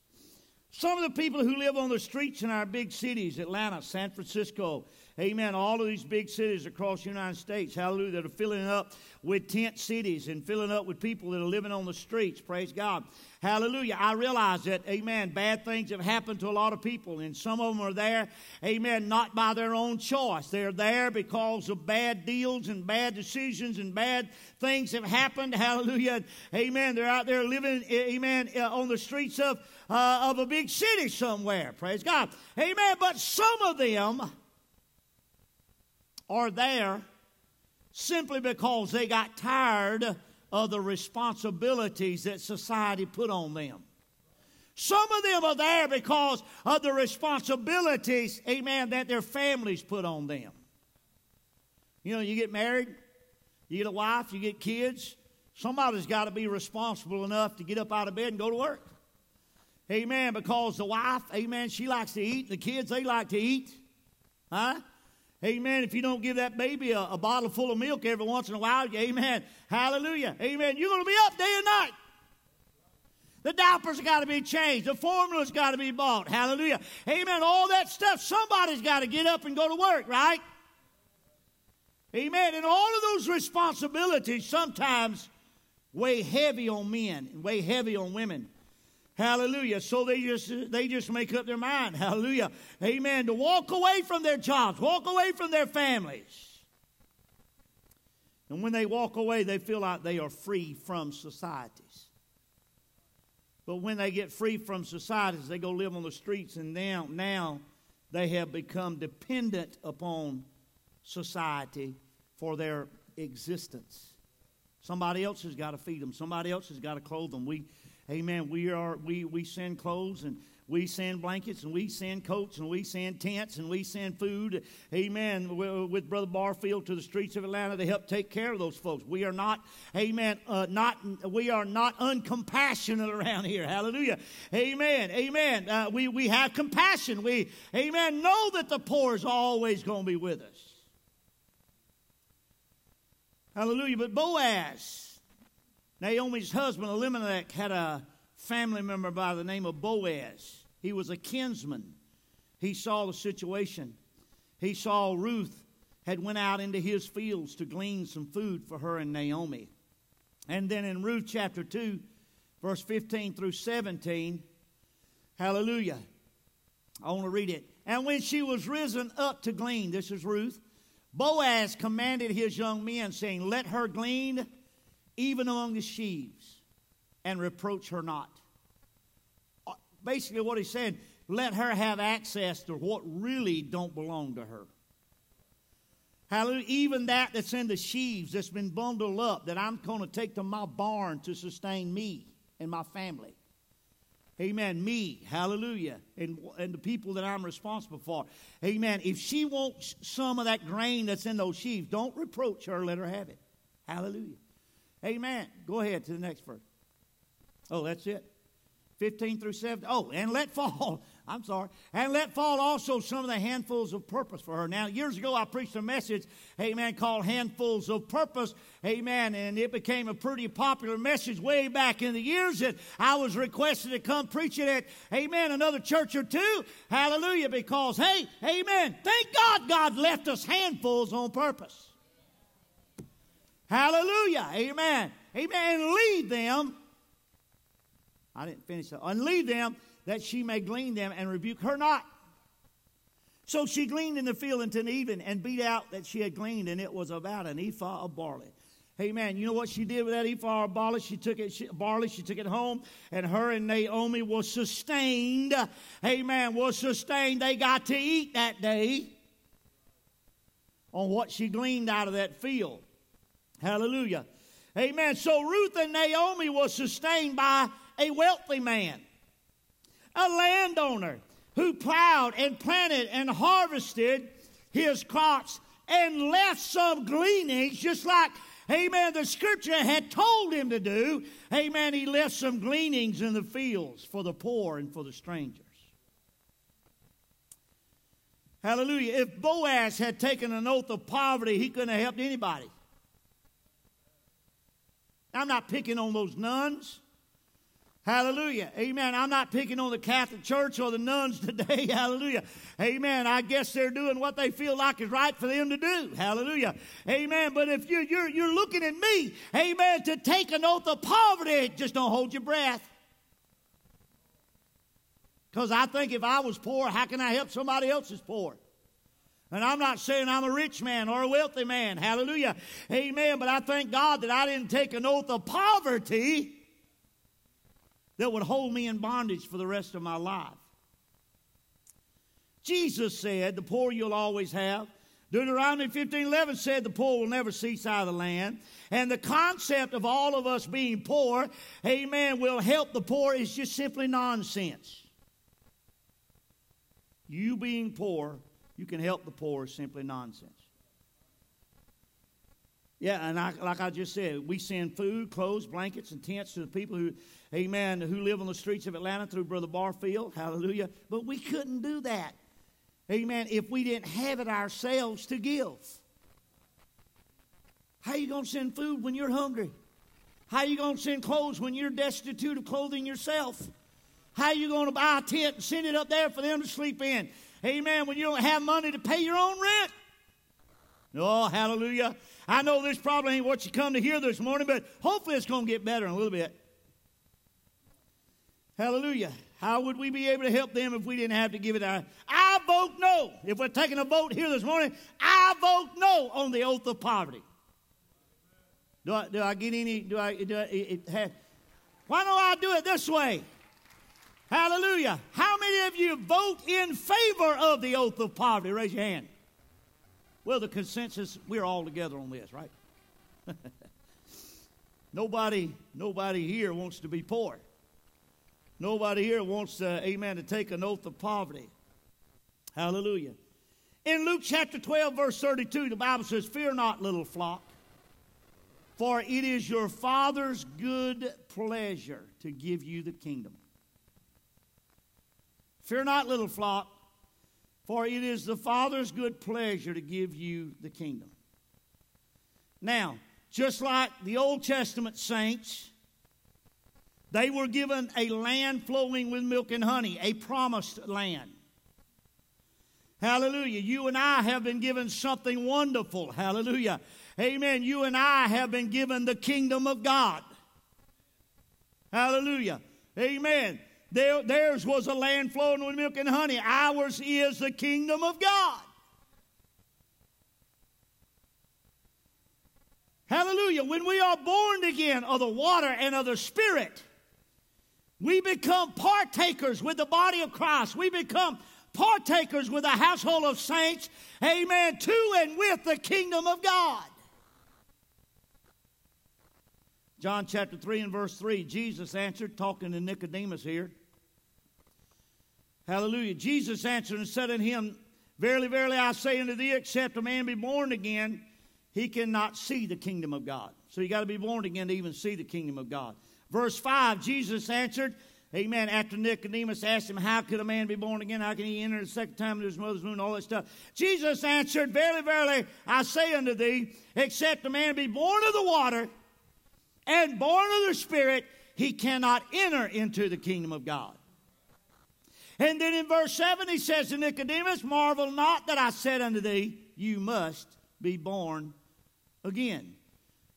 Some of the people who live on the streets in our big cities, Atlanta, San Francisco, amen, all of these big cities across the United States, hallelujah, that are filling up with tent cities and filling up with people that are living on the streets, praise God. Hallelujah. I realize that, amen, bad things have happened to a lot of people, and some of them are there, amen, not by their own choice. They're there because of bad deals and bad decisions and bad things have happened. Hallelujah. Amen. They're out there living, amen, uh, on the streets of, uh, of a big city somewhere. Praise God. Amen. But some of them are there simply because they got tired of the responsibilities that society put on them. Some of them are there because of the responsibilities, amen, that their families put on them. You know, you get married, you get a wife, you get kids. Somebody's got to be responsible enough to get up out of bed and go to work. Amen. Because the wife, amen, she likes to eat. The kids, they like to eat. Huh? Amen. If you don't give that baby a, a, bottle full of milk every once in a while, amen. Hallelujah. Amen. You're going to be up day and night. The diapers got to be changed. The formula's got to be bought. Hallelujah. Amen. All that stuff, somebody's got to get up and go to work, right? Amen. And all of those responsibilities sometimes weigh heavy on men and weigh heavy on women. Hallelujah. So they just they just make up their mind. Hallelujah. Amen. To walk away from their jobs, walk away from their families. And when they walk away, they feel like they are free from societies. But when they get free from societies, they go live on the streets, and now, now they have become dependent upon society for their existence. Somebody else has got to feed them. Somebody else has got to clothe them. We Amen. We are we we send clothes and we send blankets and we send coats and we send tents and we send food. Amen. With Brother Barfield to the streets of Atlanta to help take care of those folks. We are not, Amen. Uh, not we are not uncompassionate around here. Hallelujah. Amen. Amen. Uh, we we have compassion. We, Amen. Know that the poor is always going to be with us. Hallelujah. But Boaz Naomi's husband, Elimelech, had a family member by the name of Boaz. He was a kinsman. He saw the situation. He saw Ruth had went out into his fields to glean some food for her and Naomi. And then in Ruth chapter 2, verse 15 through 17, hallelujah. I want to read it. And when she was risen up to glean, this is Ruth, Boaz commanded his young men, saying, Let her glean even among the sheaves, and reproach her not. Uh, Basically, what he's saying, let her have access to what really don't belong to her. Hallelujah. Even that that's in the sheaves that's been bundled up that I'm going to take to my barn to sustain me and my family. Amen. Me. Hallelujah. And, and the people that I'm responsible for. Amen. If she wants some of that grain that's in those sheaves, don't reproach her. Let her have it. Hallelujah. Amen. Go ahead to the next verse. Oh, that's it. 15 through 17. Oh, and let fall. I'm sorry. And let fall also some of the handfuls of purpose for her. Now, years ago, I preached a message, amen, called Handfuls of Purpose. Amen. And it became a pretty popular message way back in the years that I was requested to come preach it at, amen, another church or two. Hallelujah. Because, hey, amen. Thank God God left us handfuls on purpose. Hallelujah. Amen. Amen. And lead them. I didn't finish that. And lead them that she may glean them and rebuke her not. So she gleaned in the field until even and beat out that she had gleaned, and it was about an ephah of barley. Amen. You know what she did with that ephah of barley? She took it, she, barley, she took it home, and her and Naomi was sustained. Amen. Was sustained. They got to eat that day on what she gleaned out of that field. Hallelujah. Amen. So Ruth and Naomi was sustained by a wealthy man, a landowner who plowed and planted and harvested his crops and left some gleanings, just like, amen, the scripture had told him to do. Amen. He left some gleanings in the fields for the poor and for the strangers. Hallelujah. If Boaz had taken an oath of poverty, he couldn't have helped anybody. I'm not picking on those nuns. Hallelujah. Amen. I'm not picking on the Catholic Church or the nuns today. Hallelujah. Amen. I guess they're doing what they feel like is right for them to do. Hallelujah. Amen. But if you're, you're, you're looking at me, amen, to take an oath of poverty, just don't hold your breath. Because I think if I was poor, how can I help somebody else is poor? And I'm not saying I'm a rich man or a wealthy man. Hallelujah. Amen. But I thank God that I didn't take an oath of poverty that would hold me in bondage for the rest of my life. Jesus said, The poor you'll always have. Deuteronomy 15 11 said, The poor will never cease out of the land. And the concept of all of us being poor, amen, will help the poor is just simply nonsense. You being poor you can help the poor is simply nonsense. Yeah, and I, like I just said, we send food, clothes, blankets, and tents to the people who, amen, who live on the streets of Atlanta through Brother Barfield. Hallelujah. But we couldn't do that, amen, if we didn't have it ourselves to give. How you going to send food when you're hungry? How you going to send clothes when you're destitute of clothing yourself? How you going to buy a tent and send it up there for them to sleep in? Amen. When you don't have money to pay your own rent. Oh, hallelujah. I know this probably ain't what you come to hear this morning, but hopefully it's going to get better in a little bit. Hallelujah. How would we be able to help them if we didn't have to give it our? I vote no. If we're taking a vote here this morning, I vote no on the oath of poverty. Do I, do I get any? Do I? Do I it, it, why don't I do it this way? Hallelujah. How many of you vote in favor of the oath of poverty? Raise your hand. Well, the consensus, we're all together on this, right? nobody, nobody here wants to be poor. Nobody here wants, to, amen, to take an oath of poverty. Hallelujah. In Luke chapter 12, verse 32, the Bible says, Fear not, little flock, for it is your Father's good pleasure to give you the kingdom. Fear not, little flock, for it is the Father's good pleasure to give you the kingdom. Now, just like the Old Testament saints, they were given a land flowing with milk and honey, a promised land. Hallelujah. You and I have been given something wonderful. Hallelujah. amen, you and I have been given the kingdom of God. Hallelujah. Amen. Their, theirs was a land flowing with milk and honey. Ours is the kingdom of God. Hallelujah. When we are born again of the water and of the Spirit, we become partakers with the body of Christ. We become partakers with the household of saints. Amen. To and with the kingdom of God. John chapter 3 and verse 3, Jesus answered, talking to Nicodemus here. Hallelujah. Jesus answered and said unto him, Verily, verily, I say unto thee, except a man be born again, he cannot see the kingdom of God. So you got to be born again to even see the kingdom of God. Verse 5, Jesus answered, Amen. After Nicodemus asked him, How could a man be born again? How can he enter the second time into his mother's womb? All that stuff. Jesus answered, Verily, verily, I say unto thee, except a man be born of the water and born of the Spirit, he cannot enter into the kingdom of God. And then in verse 7, he says to Nicodemus, Marvel not that I said unto thee, You must be born again.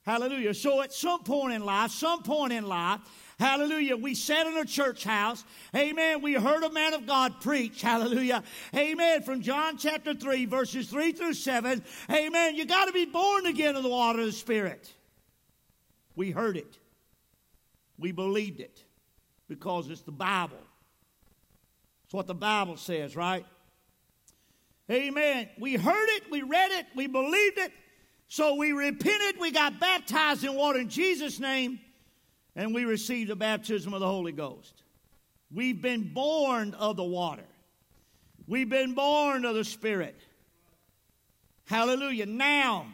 Hallelujah. So at some point in life, some point in life, Hallelujah. We sat in a church house. Amen. We heard a man of God preach. Hallelujah. Amen. From John chapter 3, verses 3 through 7. Amen. You got to be born again of the water of the Spirit. We heard it. We believed it because it's the Bible. It's what the Bible says, right? Amen. We heard it, we read it, we believed it. So we repented, we got baptized in water in Jesus' name, and we received the baptism of the Holy Ghost. We've been born of the water, we've been born of the Spirit. Hallelujah. Now,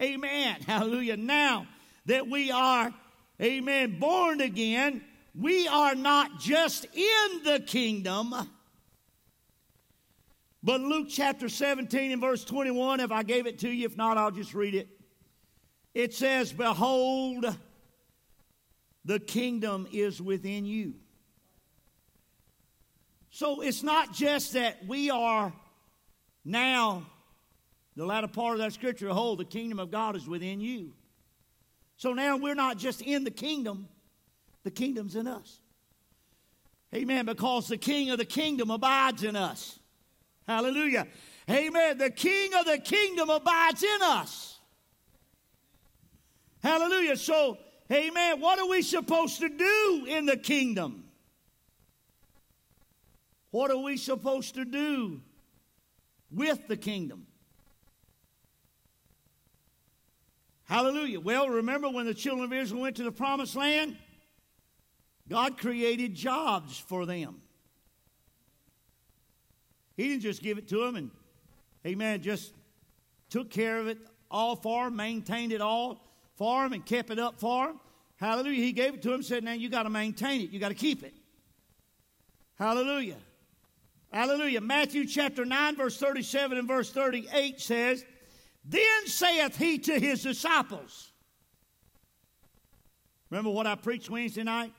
amen. Hallelujah. Now that we are, amen, born again, we are not just in the kingdom but Luke chapter 17 and verse 21, if I gave it to you, if not, I'll just read it. It says, Behold, the kingdom is within you. So it's not just that we are now, the latter part of that scripture, behold, the kingdom of God is within you. So now we're not just in the kingdom, the kingdom's in us. Amen. Because the king of the kingdom abides in us. Hallelujah. Amen. The King of the kingdom abides in us. Hallelujah. So, amen. What are we supposed to do in the kingdom? What are we supposed to do with the kingdom? Hallelujah. Well, remember when the children of Israel went to the promised land? God created jobs for them. He didn't just give it to them and, amen, just took care of it all for them, maintained it all for them, and kept it up for them. Hallelujah. He gave it to them said, now you got to maintain it. You got to keep it. Hallelujah. Hallelujah. Matthew chapter 9, verse 37 and verse 38 says, Then saith he to his disciples. Remember what I preached Wednesday night?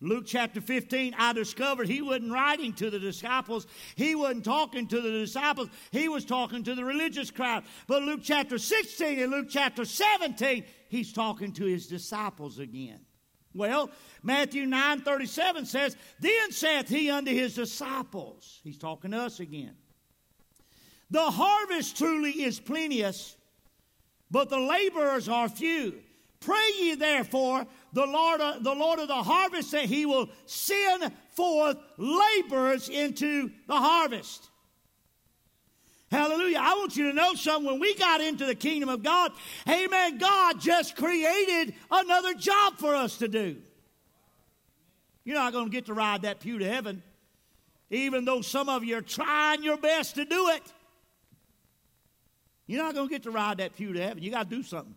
Luke chapter 15, I discovered he wasn't writing to the disciples. He wasn't talking to the disciples. He was talking to the religious crowd. But Luke chapter 16 and Luke chapter 17, he's talking to his disciples again. Well, Matthew 9 37 says, Then saith he unto his disciples, he's talking to us again. The harvest truly is plenteous, but the laborers are few. Pray ye therefore the Lord, of, the Lord of the harvest that he will send forth laborers into the harvest. Hallelujah. I want you to know something. When we got into the kingdom of God, amen, God just created another job for us to do. You're not going to get to ride that pew to heaven, even though some of you are trying your best to do it. You're not going to get to ride that pew to heaven. You got to do something.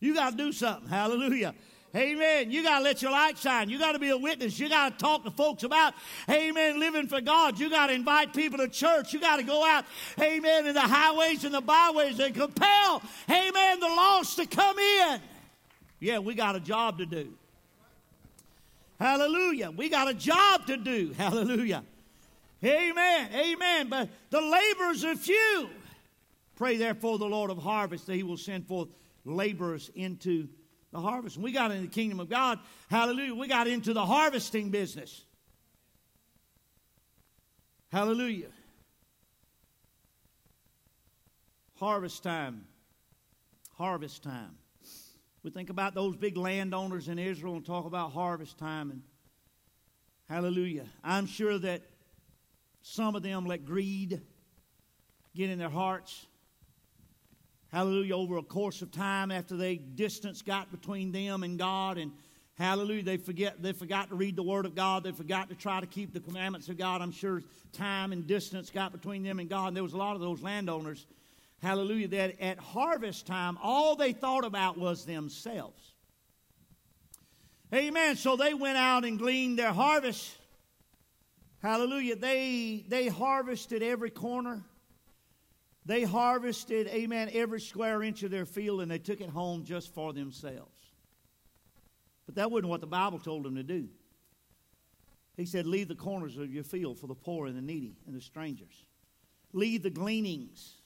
You got to do something. Hallelujah. Amen. You got to let your light shine. You got to be a witness. You got to talk to folks about, amen, living for God. You got to invite people to church. You got to go out, amen, in the highways and the byways and compel, amen, the lost to come in. Yeah, we got a job to do. Hallelujah. We got a job to do. Hallelujah. Amen. Amen. But the laborers are few. Pray therefore the Lord of harvest that he will send forth laborers into the harvest. And we got in the kingdom of God, hallelujah, we got into the harvesting business. Hallelujah. Harvest time. Harvest time. We think about those big landowners in Israel and talk about harvest time and hallelujah. I'm sure that some of them let greed get in their hearts. Hallelujah. Over a course of time after they distance got between them and God and Hallelujah. They forget they forgot to read the Word of God. They forgot to try to keep the commandments of God. I'm sure time and distance got between them and God. And there was a lot of those landowners hallelujah, that at harvest time, all they thought about was themselves. Amen. So they went out and gleaned their harvest. Hallelujah. They, they harvested every corner. They harvested, amen, every square inch of their field and they took it home just for themselves. But that wasn't what the Bible told them to do. He said, Leave the corners of your field for the poor and the needy and the strangers. Leave the gleanings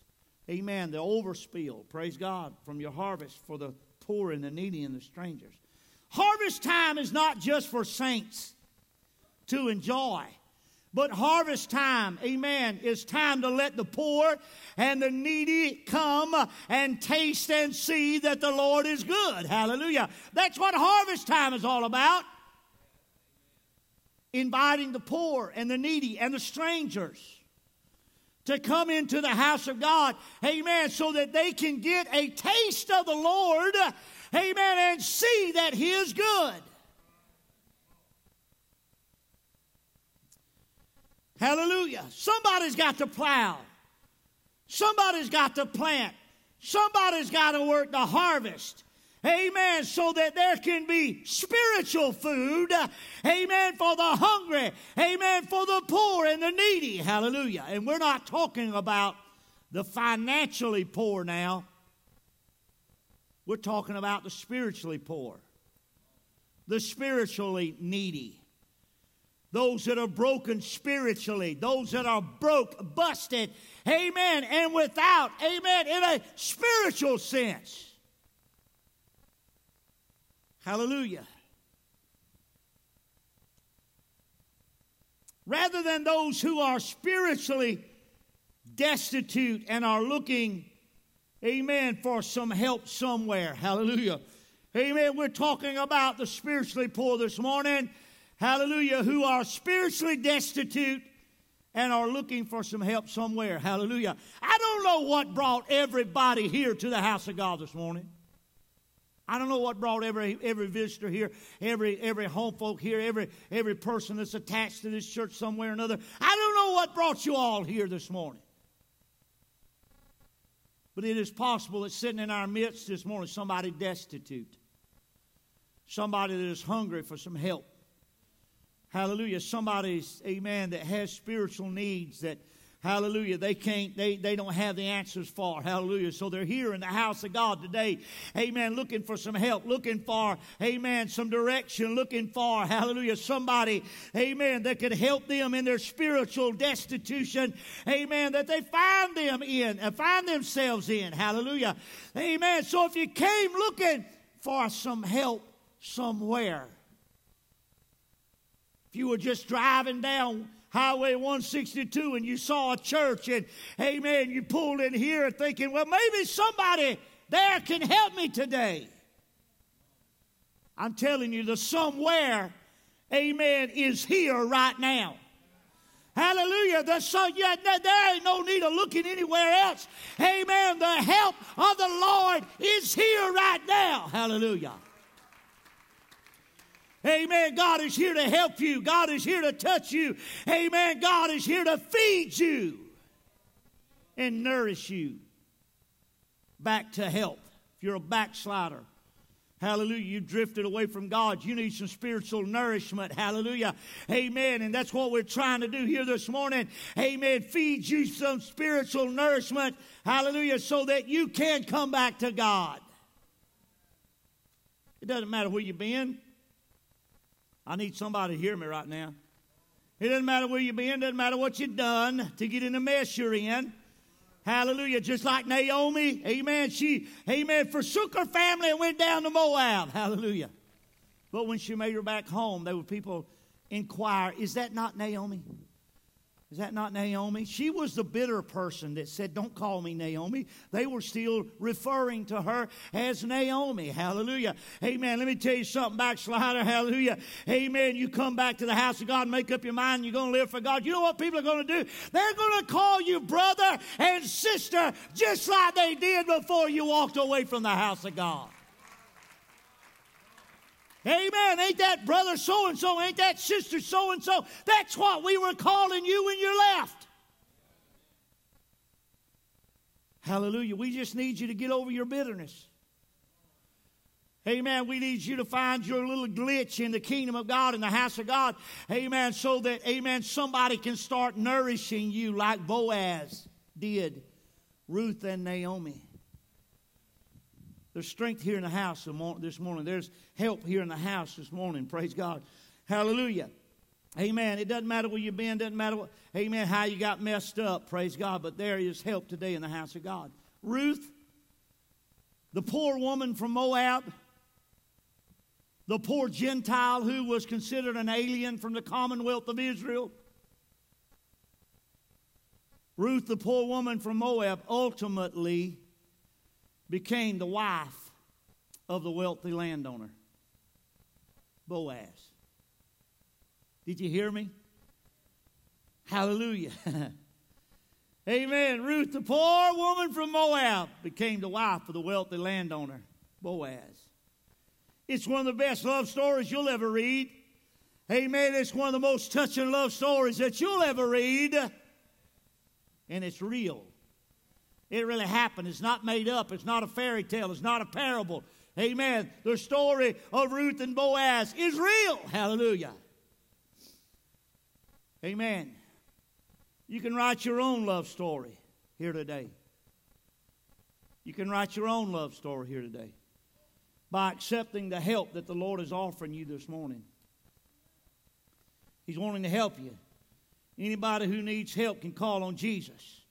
Amen. The overspill, praise God, from your harvest for the poor and the needy and the strangers. Harvest time is not just for saints to enjoy. But harvest time, amen, is time to let the poor and the needy come and taste and see that the Lord is good. Hallelujah. That's what harvest time is all about. Inviting the poor and the needy and the strangers to come into the house of God, amen, so that they can get a taste of the Lord, amen, and see that He is good. Hallelujah. Somebody's got to plow, somebody's got to plant, somebody's got to work the harvest. Amen. So that there can be spiritual food. Amen. For the hungry. Amen. For the poor and the needy. Hallelujah. And we're not talking about the financially poor now. We're talking about the spiritually poor, the spiritually needy, those that are broken spiritually, those that are broke, busted, amen, and without, amen, in a spiritual sense. Hallelujah. Rather than those who are spiritually destitute and are looking, amen, for some help somewhere. Hallelujah. Amen. We're talking about the spiritually poor this morning. Hallelujah. Who are spiritually destitute and are looking for some help somewhere. Hallelujah. I don't know what brought everybody here to the house of God this morning. I don't know what brought every, every visitor here, every, every home folk here, every, every person that's attached to this church somewhere or another. I don't know what brought you all here this morning. But it is possible that sitting in our midst this morning, somebody destitute, somebody that is hungry for some help. Hallelujah. Somebody's, amen, that has spiritual needs that Hallelujah. They can't, they, they don't have the answers for. Hallelujah. So they're here in the house of God today. Amen. Looking for some help, looking for, amen, some direction, looking for, hallelujah, somebody, amen, that could help them in their spiritual destitution. Amen. That they find them in, uh, find themselves in. Hallelujah. Amen. So if you came looking for some help somewhere, you were just driving down Highway 162 and you saw a church and, amen, you pulled in here thinking, well, maybe somebody there can help me today. I'm telling you, the somewhere, amen, is here right now. Hallelujah. The son, yeah, there ain't no need of looking anywhere else. Amen. The help of the Lord is here right now. Hallelujah. Amen. God is here to help you. God is here to touch you. Amen. God is here to feed you and nourish you back to health. If you're a backslider, Hallelujah. You drifted away from God. You need some spiritual nourishment. Hallelujah. Amen. And that's what we're trying to do here this morning. Amen. Feed you some spiritual nourishment. Hallelujah. So that you can come back to God. It doesn't matter where you've been. I need somebody to hear me right now. It doesn't matter where you've been, doesn't matter what you've done to get in the mess you're in. Hallelujah. Just like Naomi. Amen. She, amen, forsook her family and went down to Moab. Hallelujah. But when she made her back home, there were people inquire, is that not Naomi? Is that not Naomi? She was the bitter person that said, Don't call me Naomi. They were still referring to her as Naomi. Hallelujah. Amen. Let me tell you something, backslider. Hallelujah. Amen. You come back to the house of God, make up your mind, you're going to live for God. You know what people are going to do? They're going to call you brother and sister just like they did before you walked away from the house of God. Amen. Ain't that brother so and so? Ain't that sister so and so? That's what we were calling you when you left. Hallelujah. We just need you to get over your bitterness. Amen. We need you to find your little glitch in the kingdom of God, in the house of God. Amen. So that, amen, somebody can start nourishing you like Boaz did Ruth and Naomi. There's strength here in the house this morning. There's help here in the house this morning. Praise God. Hallelujah. Amen. It doesn't matter where you've been, doesn't matter what, amen, how you got messed up. Praise God. But there is help today in the house of God. Ruth, the poor woman from Moab, the poor Gentile who was considered an alien from the commonwealth of Israel. Ruth, the poor woman from Moab, ultimately became the wife of the wealthy landowner, Boaz. Did you hear me? Hallelujah. Amen. Ruth, the poor woman from Moab, became the wife of the wealthy landowner, Boaz. It's one of the best love stories you'll ever read. Amen. It's one of the most touching love stories that you'll ever read. And it's real. It really happened. It's not made up. It's not a fairy tale. It's not a parable. Amen. The story of Ruth and Boaz is real. Hallelujah. Amen. You can write your own love story here today. You can write your own love story here today by accepting the help that the Lord is offering you this morning. He's wanting to help you. Anybody who needs help can call on Jesus.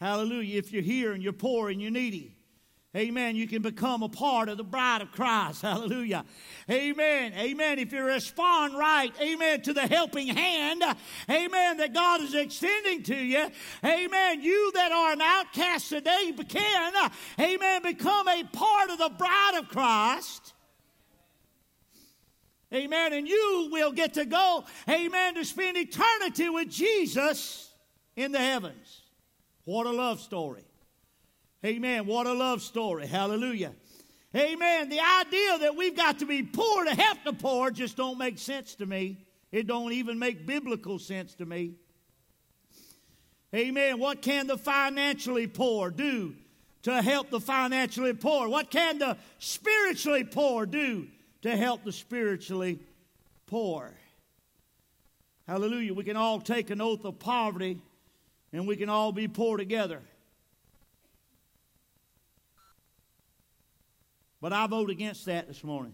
Hallelujah. If you're here and you're poor and you're needy, Amen. You can become a part of the bride of Christ. Hallelujah. Amen. Amen. If you respond right, amen, to the helping hand, amen, that God is extending to you, amen, you that are an outcast today can, amen, become a part of the bride of Christ. Amen. And you will get to go, amen, to spend eternity with Jesus in the heavens. What a love story. Amen. What a love story. Hallelujah. Amen. The idea that we've got to be poor to help the poor just don't make sense to me. It don't even make biblical sense to me. Amen. What can the financially poor do to help the financially poor? What can the spiritually poor do to help the spiritually poor? Hallelujah. We can all take an oath of poverty and we can all be poor together. But I vote against that this morning.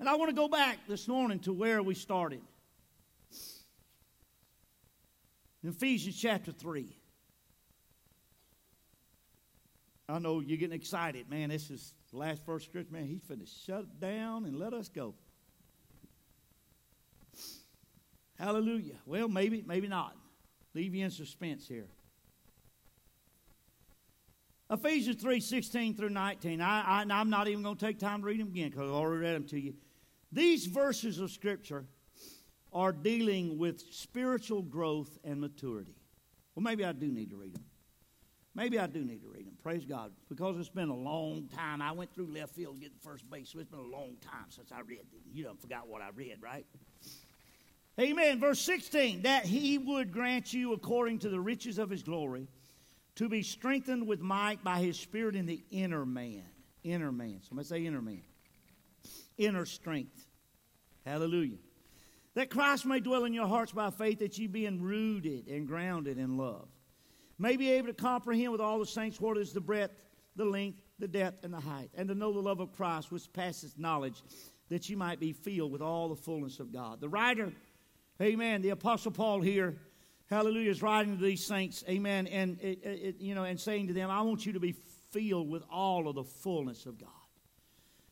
And I want to go back this morning to where we started. In Ephesians chapter 3. I know you're getting excited, man. This is the last verse of Scripture. Man, he's to shut down and let us go. Hallelujah. Well, maybe, maybe not leave you in suspense here. Ephesians 3 16 through 19. I, I, am not even going to take time to read them again because I've already read them to you. These verses of Scripture are dealing with spiritual growth and maturity. Well, maybe I do need to read them. Maybe I do need to read them. Praise God. Because it's been a long time. I went through left field to get the first base, so it's been a long time since I read them. You don't forgot what I read, right? Amen. Verse 16, that he would grant you according to the riches of his glory to be strengthened with might by his spirit in the inner man. Inner man. Somebody say inner man. Inner strength. Hallelujah. That Christ may dwell in your hearts by faith, that ye being rooted and grounded in love, may be able to comprehend with all the saints what is the breadth, the length, the depth, and the height, and to know the love of Christ which passes knowledge, that ye might be filled with all the fullness of God. The writer Amen. The Apostle Paul here, hallelujah, is writing to these saints, amen, and, it, it, you know, and saying to them, I want you to be filled with all of the fullness of God.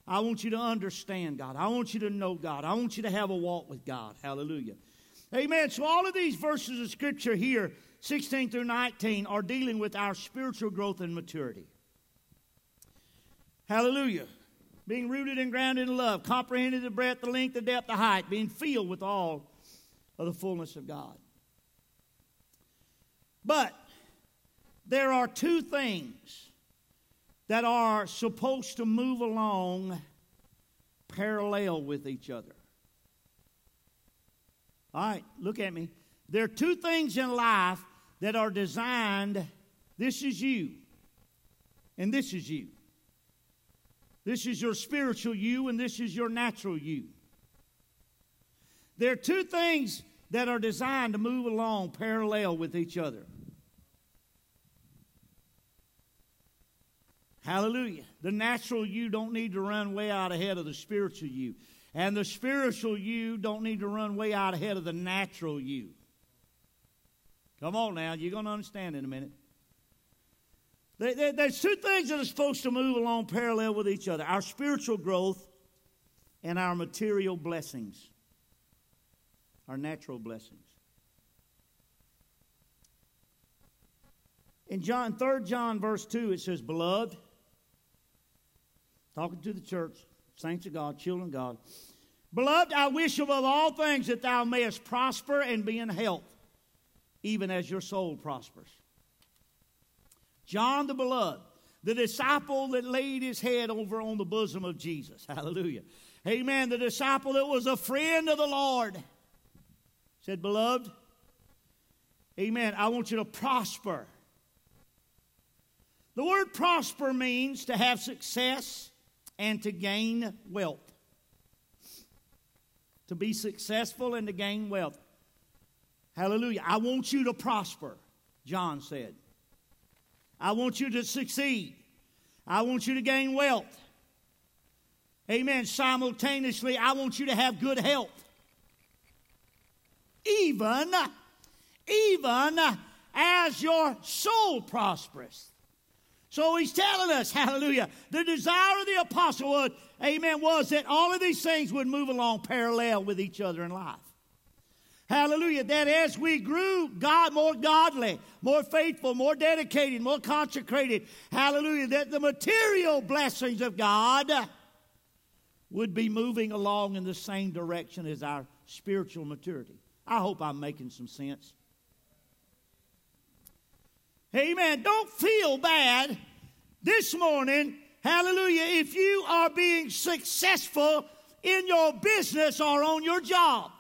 I want you to understand God. I want you to know God. I want you to have a walk with God. Hallelujah. Amen. So, all of these verses of Scripture here, 16 through 19, are dealing with our spiritual growth and maturity. Hallelujah. Being rooted and grounded in love, comprehending the breadth, the length, the depth, the height, being filled with all of the fullness of God. But there are two things that are supposed to move along parallel with each other. All right, look at me. There are two things in life that are designed this is you, and this is you. This is your spiritual you, and this is your natural you. There are two things that are designed to move along parallel with each other. Hallelujah. The natural you don't need to run way out ahead of the spiritual you. And the spiritual you don't need to run way out ahead of the natural you. Come on now, you're going to understand in a minute. There's two things that are supposed to move along parallel with each other our spiritual growth and our material blessings, our natural blessings. In John, 3 John, verse 2, it says, Beloved, talking to the church, saints of God, children of God. Beloved, I wish above all things that thou mayest prosper and be in health, even as your soul prospers. John the beloved, the disciple that laid his head over on the bosom of Jesus. Hallelujah. Amen. The disciple that was a friend of the Lord said, Beloved, Amen. I want you to prosper. The word prosper means to have success and to gain wealth. To be successful and to gain wealth. Hallelujah. I want you to prosper, John said. I want you to succeed. I want you to gain wealth. Amen. Simultaneously, I want you to have good health. Even, even as your soul prospers. So he's telling us, hallelujah, the desire of the apostle, amen, was that all of these things would move along parallel with each other in life. Hallelujah. That as we grew God more godly, more faithful, more dedicated, more consecrated, hallelujah, that the material blessings of God would be moving along in the same direction as our spiritual maturity. I hope I'm making some sense. Amen. Don't feel bad this morning, hallelujah, if you are being successful in your business or on your job.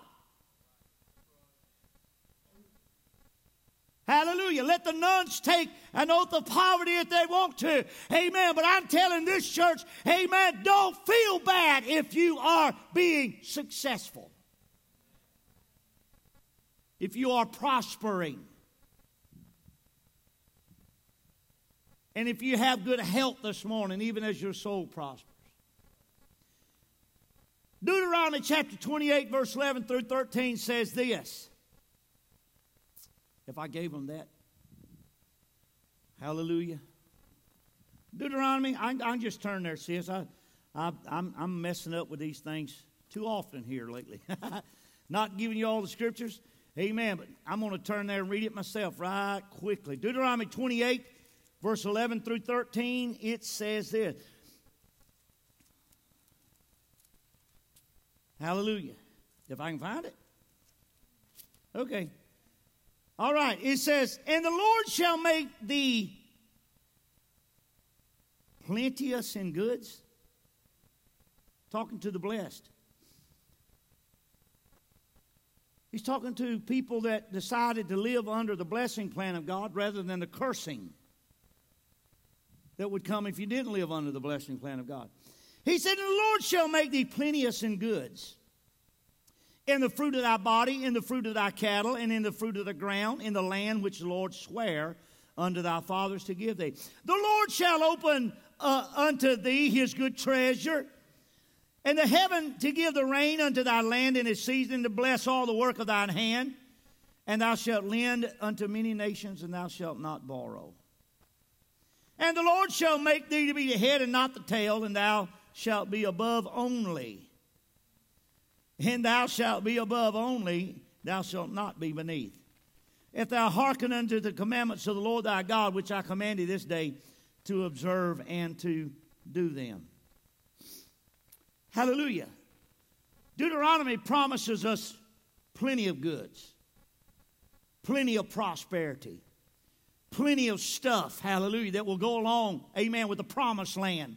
Hallelujah. Let the nuns take an oath of poverty if they want to. Amen. But I'm telling this church, amen, don't feel bad if you are being successful. If you are prospering. And if you have good health this morning, even as your soul prospers. Deuteronomy chapter 28, verse 11 through 13 says this if I gave them that. Hallelujah. Deuteronomy, I, I just turn there, sis. I, I, I'm, I'm messing up with these things too often here lately. Not giving you all the scriptures. Amen. But I'm going to turn there and read it myself right quickly. Deuteronomy 28, verse 11 through 13, it says this. Hallelujah. If I can find it. Okay. All right, it says, And the Lord shall make thee plenteous in goods. Talking to the blessed. He's talking to people that decided to live under the blessing plan of God rather than the cursing that would come if you didn't live under the blessing plan of God. He said, the Lord shall make thee plenteous in goods in the fruit of thy body, in the fruit of thy cattle, and in the fruit of the ground, in the land which the Lord sware unto thy fathers to give thee. The Lord shall open uh, unto thee his good treasure, and the heaven to give the rain unto thy land in its season, to bless all the work of thine hand. And thou shalt lend unto many nations, and thou shalt not borrow. And the Lord shall make thee to be the head and not the tail, and thou shalt be above only. And thou shalt be above only, thou shalt not be beneath. If thou hearken unto the commandments of the Lord thy God, which I command thee this day, to observe and to do them. Hallelujah. Deuteronomy promises us plenty of goods, plenty of prosperity, plenty of stuff, hallelujah, that will go along, amen, with the promised land.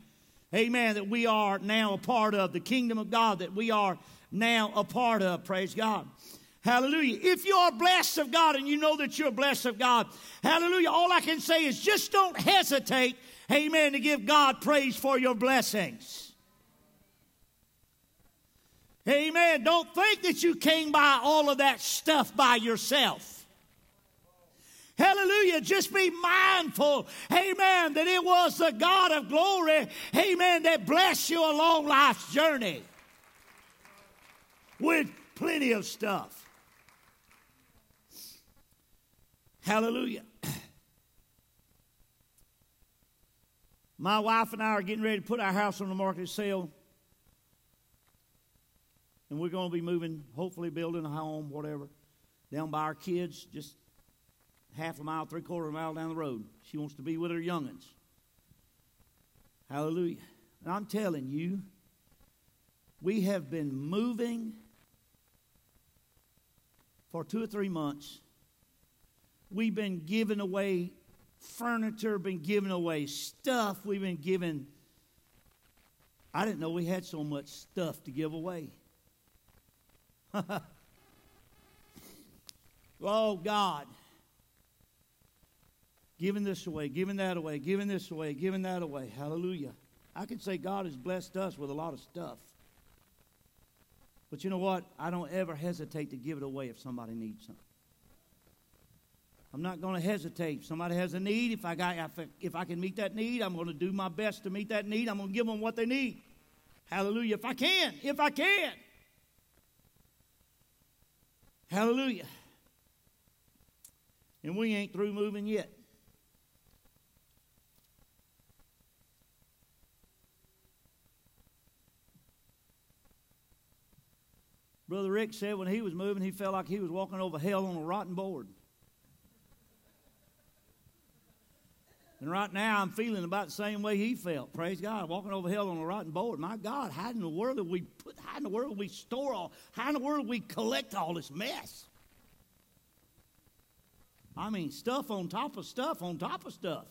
Amen, that we are now a part of, the kingdom of God that we are now a part of, praise God. Hallelujah. If you are blessed of God and you know that you're blessed of God, hallelujah, all I can say is just don't hesitate, amen, to give God praise for your blessings. Amen. Don't think that you came by all of that stuff by yourself. Hallelujah. Just be mindful, amen, that it was the God of glory, amen, that blessed you along life's journey with plenty of stuff. Hallelujah. My wife and I are getting ready to put our house on the market sale. And we're going to be moving, hopefully building a home, whatever, down by our kids, just half a mile, three quarter of a mile down the road. She wants to be with her youngins. Hallelujah. And I'm telling you, we have been moving for two or three months. We've been giving away furniture, been giving away stuff. We've been giving. I didn't know we had so much stuff to give away. oh, God. Giving this away, giving that away, giving this away, giving that away. Hallelujah. I could say God has blessed us with a lot of stuff. But you know what? I don't ever hesitate to give it away if somebody needs something. I'm not going to hesitate. If somebody has a need, if I, got, if, I, if I can meet that need, I'm going to do my best to meet that need. I'm going to give them what they need. Hallelujah. If I can, if I can. Hallelujah. And we ain't through moving yet. Brother Rick said when he was moving, he felt like he was walking over hell on a rotten board. And right now, I'm feeling about the same way he felt. Praise God, walking over hell on a rotten board. My God, how in the world do we put? How in the world we store all? How in the world we collect all this mess? I mean, stuff on top of stuff on top of stuff.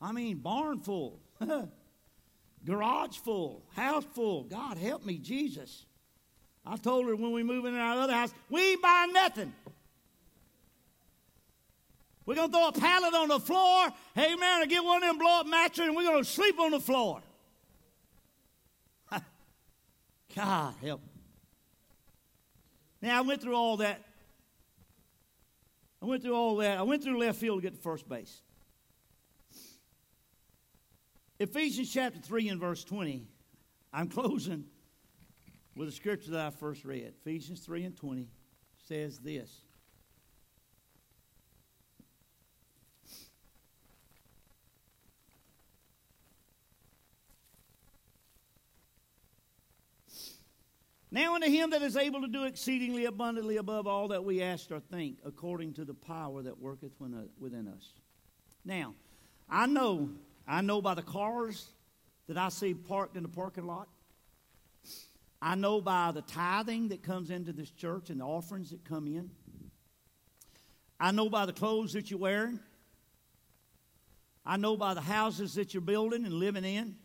I mean, barn full, garage full, house full. God help me, Jesus. I told her when we move in our other house, we buy nothing. We're going to throw a pallet on the floor, amen, or get one of them blow up mattresses, and we're going to sleep on the floor. God help. Now, I went through all that. I went through all that. I went through left field to get to first base. Ephesians chapter 3 and verse 20. I'm closing with a scripture that I first read. Ephesians 3 and 20 says this. Now unto him that is able to do exceedingly abundantly above all that we ask or think, according to the power that worketh uh, within us. Now, I know, I know by the cars that I see parked in the parking lot. I know by the tithing that comes into this church and the offerings that come in. I know by the clothes that you're wearing. I know by the houses that you're building and living in.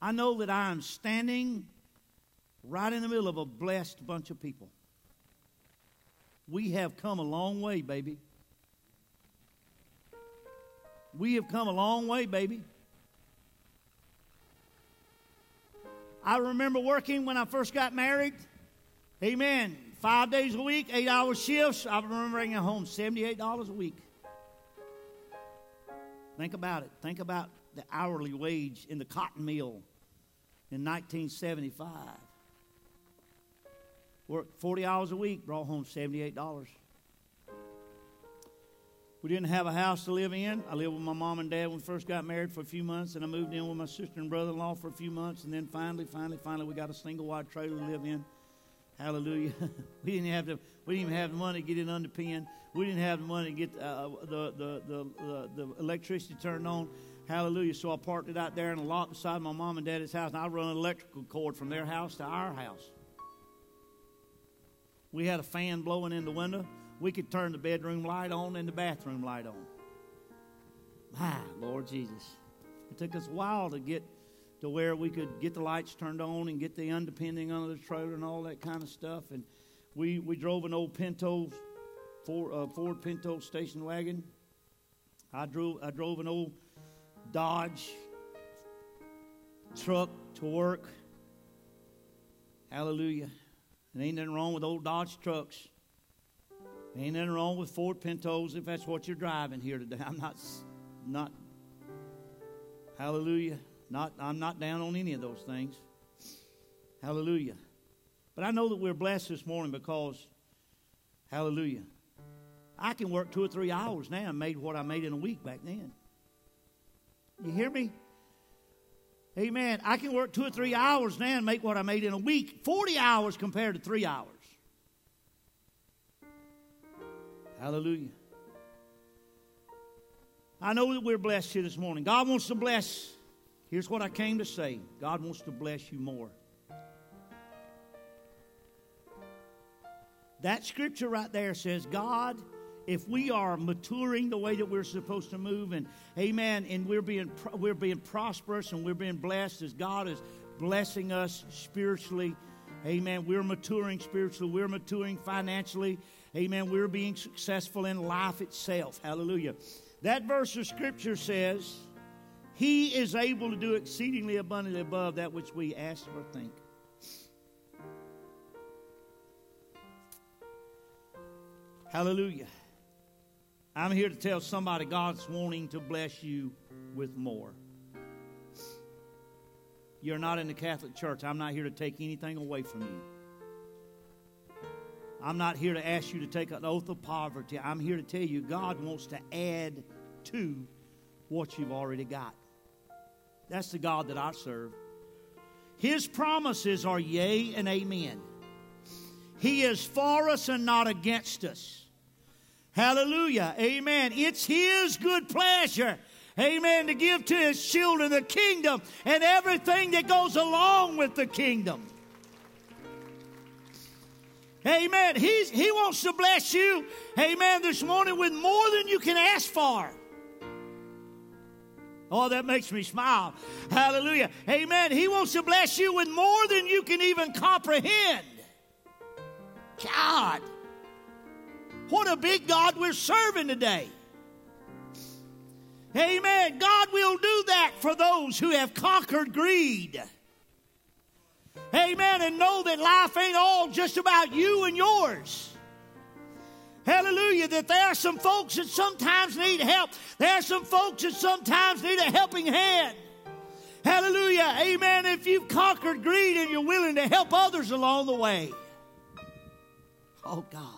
I know that I am standing right in the middle of a blessed bunch of people. We have come a long way, baby. We have come a long way, baby. I remember working when I first got married. Amen. Five days a week, eight hour shifts. I remember bringing home $78 a week. Think about it. Think about the hourly wage in the cotton mill in 1975. Worked 40 hours a week, brought home $78. We didn't have a house to live in. I lived with my mom and dad when we first got married for a few months, and I moved in with my sister and brother in law for a few months, and then finally, finally, finally, we got a single wide trailer to live in. Hallelujah. we didn't have to. We didn't even have the money to get it underpinned. We didn't have the money to get uh, the, the, the, the, electricity turned on. Hallelujah. So I parked it out there in a lot beside my mom and daddy's house, and I run an electrical cord from their house to our house. We had a fan blowing in the window. We could turn the bedroom light on and the bathroom light on. My Lord Jesus. It took us a while to get to where we could get the lights turned on and get the underpinning under the trailer and all that kind of stuff. And we, we drove an old Pinto, Ford, uh, Ford Pinto station wagon. I drove, I drove an old Dodge truck to work. Hallelujah. And ain't nothing wrong with old Dodge trucks. Ain't nothing wrong with Ford Pintos if that's what you're driving here today. I'm not, not, hallelujah. Not, I'm not down on any of those things. Hallelujah. But I know that we're blessed this morning because, hallelujah, I can work two or three hours now and made what I made in a week back then. You hear me? Amen. I can work two or three hours now and make what I made in a week. 40 hours compared to three hours. Hallelujah. I know that we're blessed here this morning. God wants to bless. Here's what I came to say God wants to bless you more. That scripture right there says, God, if we are maturing the way that we're supposed to move, and amen, and we're being, we're being prosperous and we're being blessed as God is blessing us spiritually, amen, we're maturing spiritually, we're maturing financially, Amen. We're being successful in life itself. Hallelujah. That verse of Scripture says, He is able to do exceedingly abundantly above that which we ask or think. Hallelujah. I'm here to tell somebody God's wanting to bless you with more. You're not in the Catholic Church. I'm not here to take anything away from you. I'm not here to ask you to take an oath of poverty. I'm here to tell you God wants to add to what you've already got. That's the God that I serve. His promises are yea and amen. He is for us and not against us. Hallelujah. Amen. It's His good pleasure. Amen. To give to His children the kingdom and everything that goes along with the kingdom. Amen. He's, he wants to bless you, amen, this morning with more than you can ask for. Oh, that makes me smile. Hallelujah. Amen. He wants to bless you with more than you can even comprehend. God, what a big God we're serving today. Amen. God will do that for those who have conquered greed. Amen. And know that life ain't all just about you and yours. Hallelujah. That there are some folks that sometimes need help. There are some folks that sometimes need a helping hand. Hallelujah. Amen. If you've conquered greed and you're willing to help others along the way. Oh, God.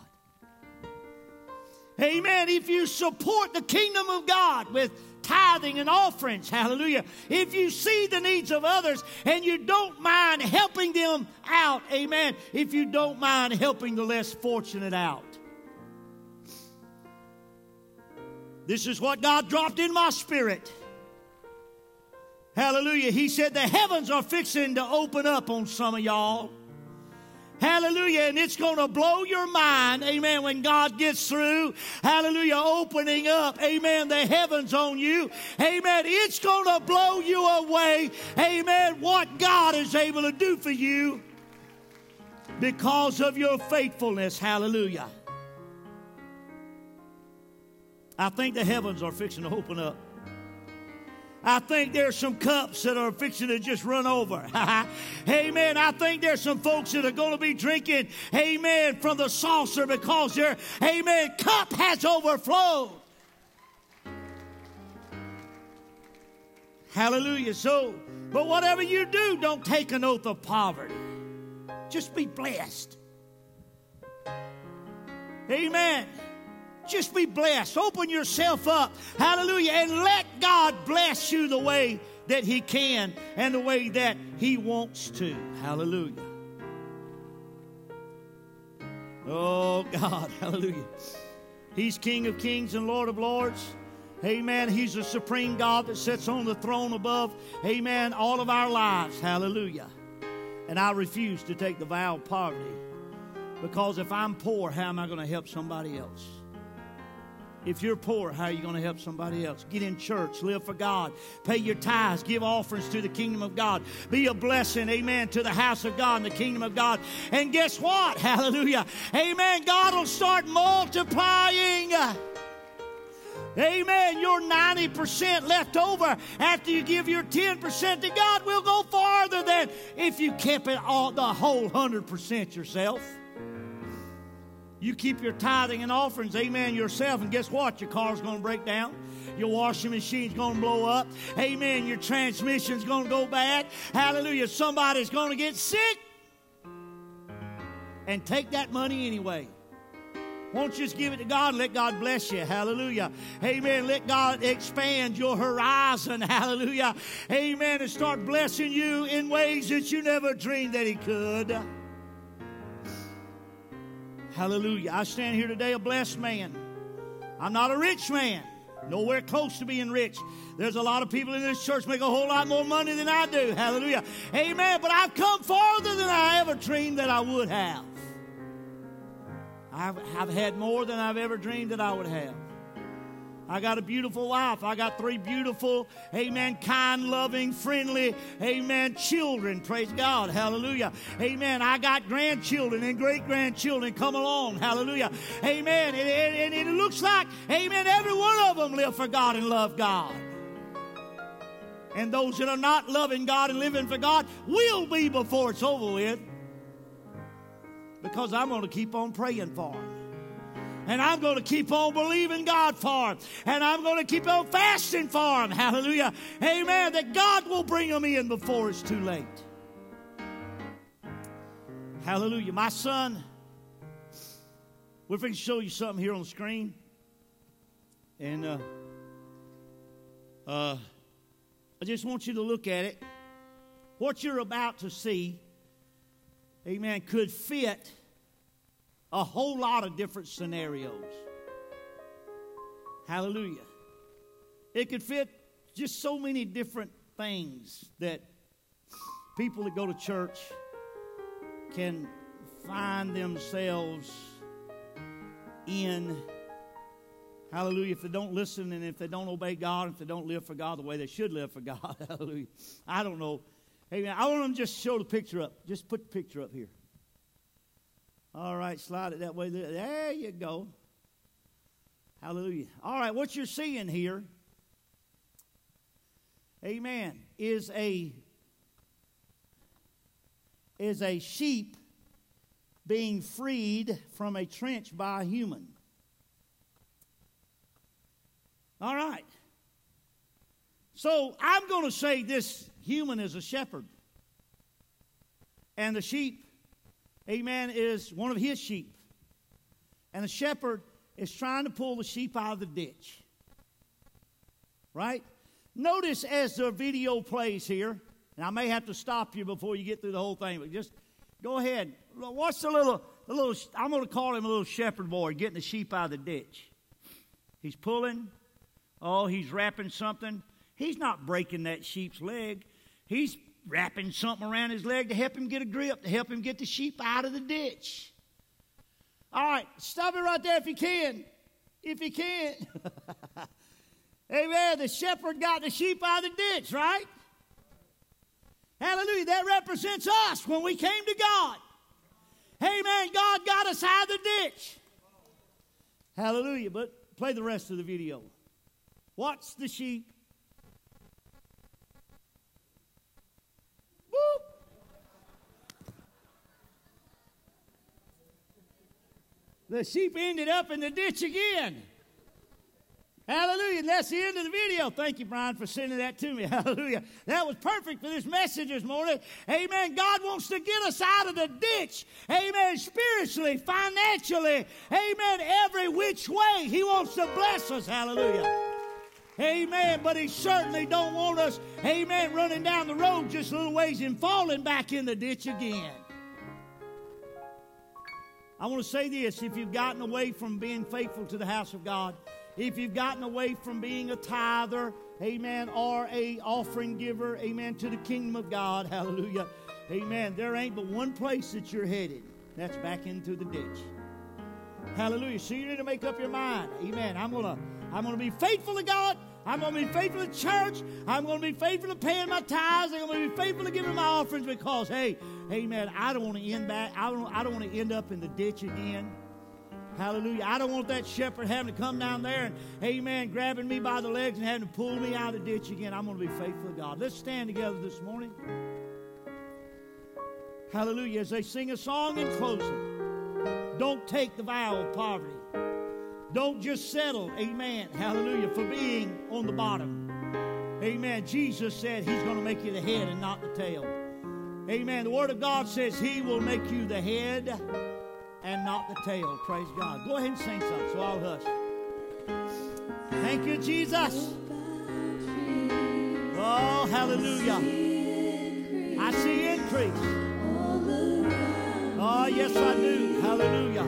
Amen. If you support the kingdom of God with tithing and offerings. Hallelujah. If you see the needs of others and you don't mind helping them out, amen. If you don't mind helping the less fortunate out. This is what God dropped in my spirit. Hallelujah. He said the heavens are fixing to open up on some of y'all. Hallelujah. And it's going to blow your mind. Amen. When God gets through. Hallelujah. Opening up. Amen. The heavens on you. Amen. It's going to blow you away. Amen. What God is able to do for you because of your faithfulness. Hallelujah. I think the heavens are fixing to open up. I think there's some cups that are fixing to just run over. amen. I think there's some folks that are going to be drinking, amen, from the saucer because their, amen, cup has overflowed. Hallelujah. So, but whatever you do, don't take an oath of poverty. Just be blessed. Amen. Just be blessed. Open yourself up. Hallelujah. And let God bless you the way that He can and the way that He wants to. Hallelujah. Oh, God. Hallelujah. He's King of kings and Lord of lords. Amen. He's the supreme God that sits on the throne above, amen, all of our lives. Hallelujah. And I refuse to take the vow of poverty because if I'm poor, how am I going to help somebody else? If you're poor, how are you going to help somebody else? Get in church, live for God, pay your tithes, give offerings to the kingdom of God, be a blessing, amen, to the house of God and the kingdom of God. And guess what? Hallelujah. Amen. God will start multiplying. Amen. Your 90% left over after you give your 10% to God will go farther than if you kept it all the whole 100% yourself. You keep your tithing and offerings, amen, yourself, and guess what? Your car's going to break down. Your washing machine's going to blow up. Amen. Your transmission's going to go bad. Hallelujah. Somebody's going to get sick. And take that money anyway. Won't you just give it to God and let God bless you? Hallelujah. Amen. Let God expand your horizon. Hallelujah. Amen. And start blessing you in ways that you never dreamed that He could. Hallelujah. I stand here today a blessed man. I'm not a rich man, nowhere close to being rich. There's a lot of people in this church make a whole lot more money than I do. Hallelujah. Amen. But I've come farther than I ever dreamed that I would have. I've, I've had more than I've ever dreamed that I would have. I got a beautiful wife. I got three beautiful, amen, kind, loving, friendly, amen, children. Praise God. Hallelujah. Amen. I got grandchildren and great grandchildren come along. Hallelujah. Amen. And, and, and it looks like, amen, every one of them live for God and love God. And those that are not loving God and living for God will be before it's over with. Because I'm going to keep on praying for them. And I'm going to keep on believing God for them. And I'm going to keep on fasting for them. Hallelujah. Amen. That God will bring them in before it's too late. Hallelujah. My son, we're going to show you something here on the screen. And uh, uh, I just want you to look at it. What you're about to see, amen, could fit a whole lot of different scenarios. Hallelujah. It could fit just so many different things that people that go to church can find themselves in. Hallelujah. If they don't listen and if they don't obey God, if they don't live for God the way they should live for God, hallelujah. I don't know. Amen. I want them to just show the picture up. Just put the picture up here. All right, slide it that way. There you go. Hallelujah. All right, what you're seeing here, amen, is a is a sheep being freed from a trench by a human. All right. So I'm going to say this human is a shepherd. And the sheep amen, is one of his sheep. And the shepherd is trying to pull the sheep out of the ditch. Right? Notice as the video plays here, and I may have to stop you before you get through the whole thing, but just go ahead. Watch the little, the little I'm going to call him a little shepherd boy getting the sheep out of the ditch. He's pulling. Oh, he's wrapping something. He's not breaking that sheep's leg. He's wrapping something around his leg to help him get a grip, to help him get the sheep out of the ditch. All right, stop it right there if you can. If you can. Amen. The shepherd got the sheep out of the ditch, right? Hallelujah. That represents us when we came to God. Amen. God got us out of the ditch. Hallelujah. But play the rest of the video. Watch the sheep The sheep ended up in the ditch again. Hallelujah. And that's the end of the video. Thank you, Brian, for sending that to me. Hallelujah. That was perfect for this message this morning. Amen. God wants to get us out of the ditch. Amen. Spiritually, financially. Amen. Every which way. He wants to bless us. Hallelujah. Amen. But he certainly don't want us, amen, running down the road just a little ways and falling back in the ditch again. I want to say this if you've gotten away from being faithful to the house of God, if you've gotten away from being a tither, amen, or a offering giver, amen, to the kingdom of God, hallelujah, amen, there ain't but one place that you're headed. That's back into the ditch. Hallelujah. So you need to make up your mind. Amen. I'm gonna I'm gonna be faithful to God. I'm gonna be faithful to church. I'm gonna be faithful to paying my tithes. I'm gonna be faithful to giving my offerings because hey, amen. I don't want to end back. I don't I don't want to end up in the ditch again. Hallelujah. I don't want that shepherd having to come down there and, amen, grabbing me by the legs and having to pull me out of the ditch again. I'm going to be faithful to God. Let's stand together this morning. Hallelujah. As they sing a song in closing, don't take the vow of poverty. Don't just settle, amen, hallelujah, for being on the bottom. Amen. Jesus said he's going to make you the head and not the tail. Amen. The Word of God says he will make you the head and not the tail. Praise God. Go ahead and sing something, so I'll hush. Thank you, Jesus. Oh, hallelujah. I see increase. Oh, yes, I do. Hallelujah.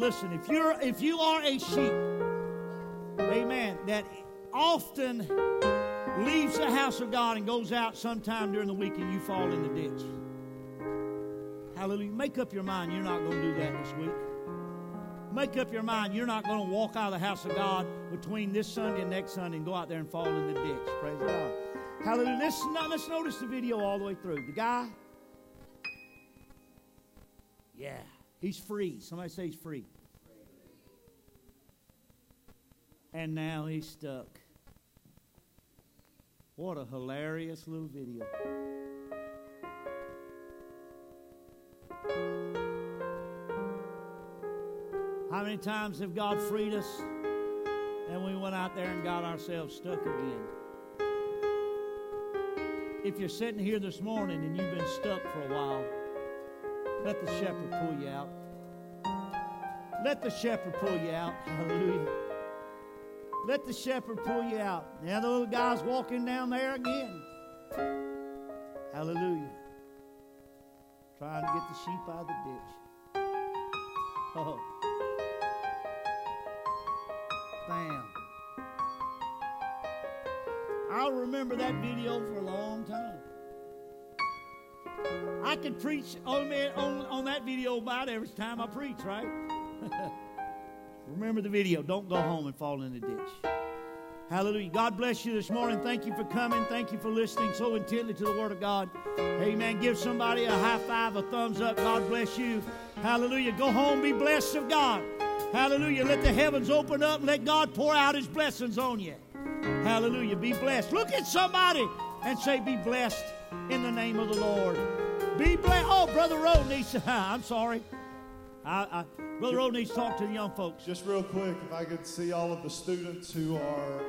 Listen, if you're if you are a sheep, amen, that often leaves the house of God and goes out sometime during the week and you fall in the ditch. Hallelujah. Make up your mind you're not going to do that this week. Make up your mind you're not going to walk out of the house of God between this Sunday and next Sunday and go out there and fall in the ditch. Praise God. Hallelujah. Let's, let's notice the video all the way through. The guy, yeah, he's free. Somebody say he's free. And now he's stuck. What a hilarious little video. How many times have God freed us and we went out there and got ourselves stuck again? If you're sitting here this morning and you've been stuck for a while, let the shepherd pull you out. Let the shepherd pull you out. Hallelujah. Let the shepherd pull you out. Now the little guy's walking down there again. Hallelujah. Trying to get the sheep out of the ditch. Oh. Bam. I'll remember that video for a long time. I can preach on, on, on that video about every time I preach, right? Remember the video. Don't go home and fall in the ditch. Hallelujah. God bless you this morning. Thank you for coming. Thank you for listening so intently to the Word of God. Amen. Give somebody a high five, a thumbs up. God bless you. Hallelujah. Go home, be blessed of God. Hallelujah. Let the heavens open up and let God pour out His blessings on you. Hallelujah. Be blessed. Look at somebody and say, Be blessed in the name of the Lord. Be blessed. Oh, Brother Rowe needs to, I'm sorry. I, I, Brother Rowe needs to talk to the young folks. Just real quick, if I could see all of the students who are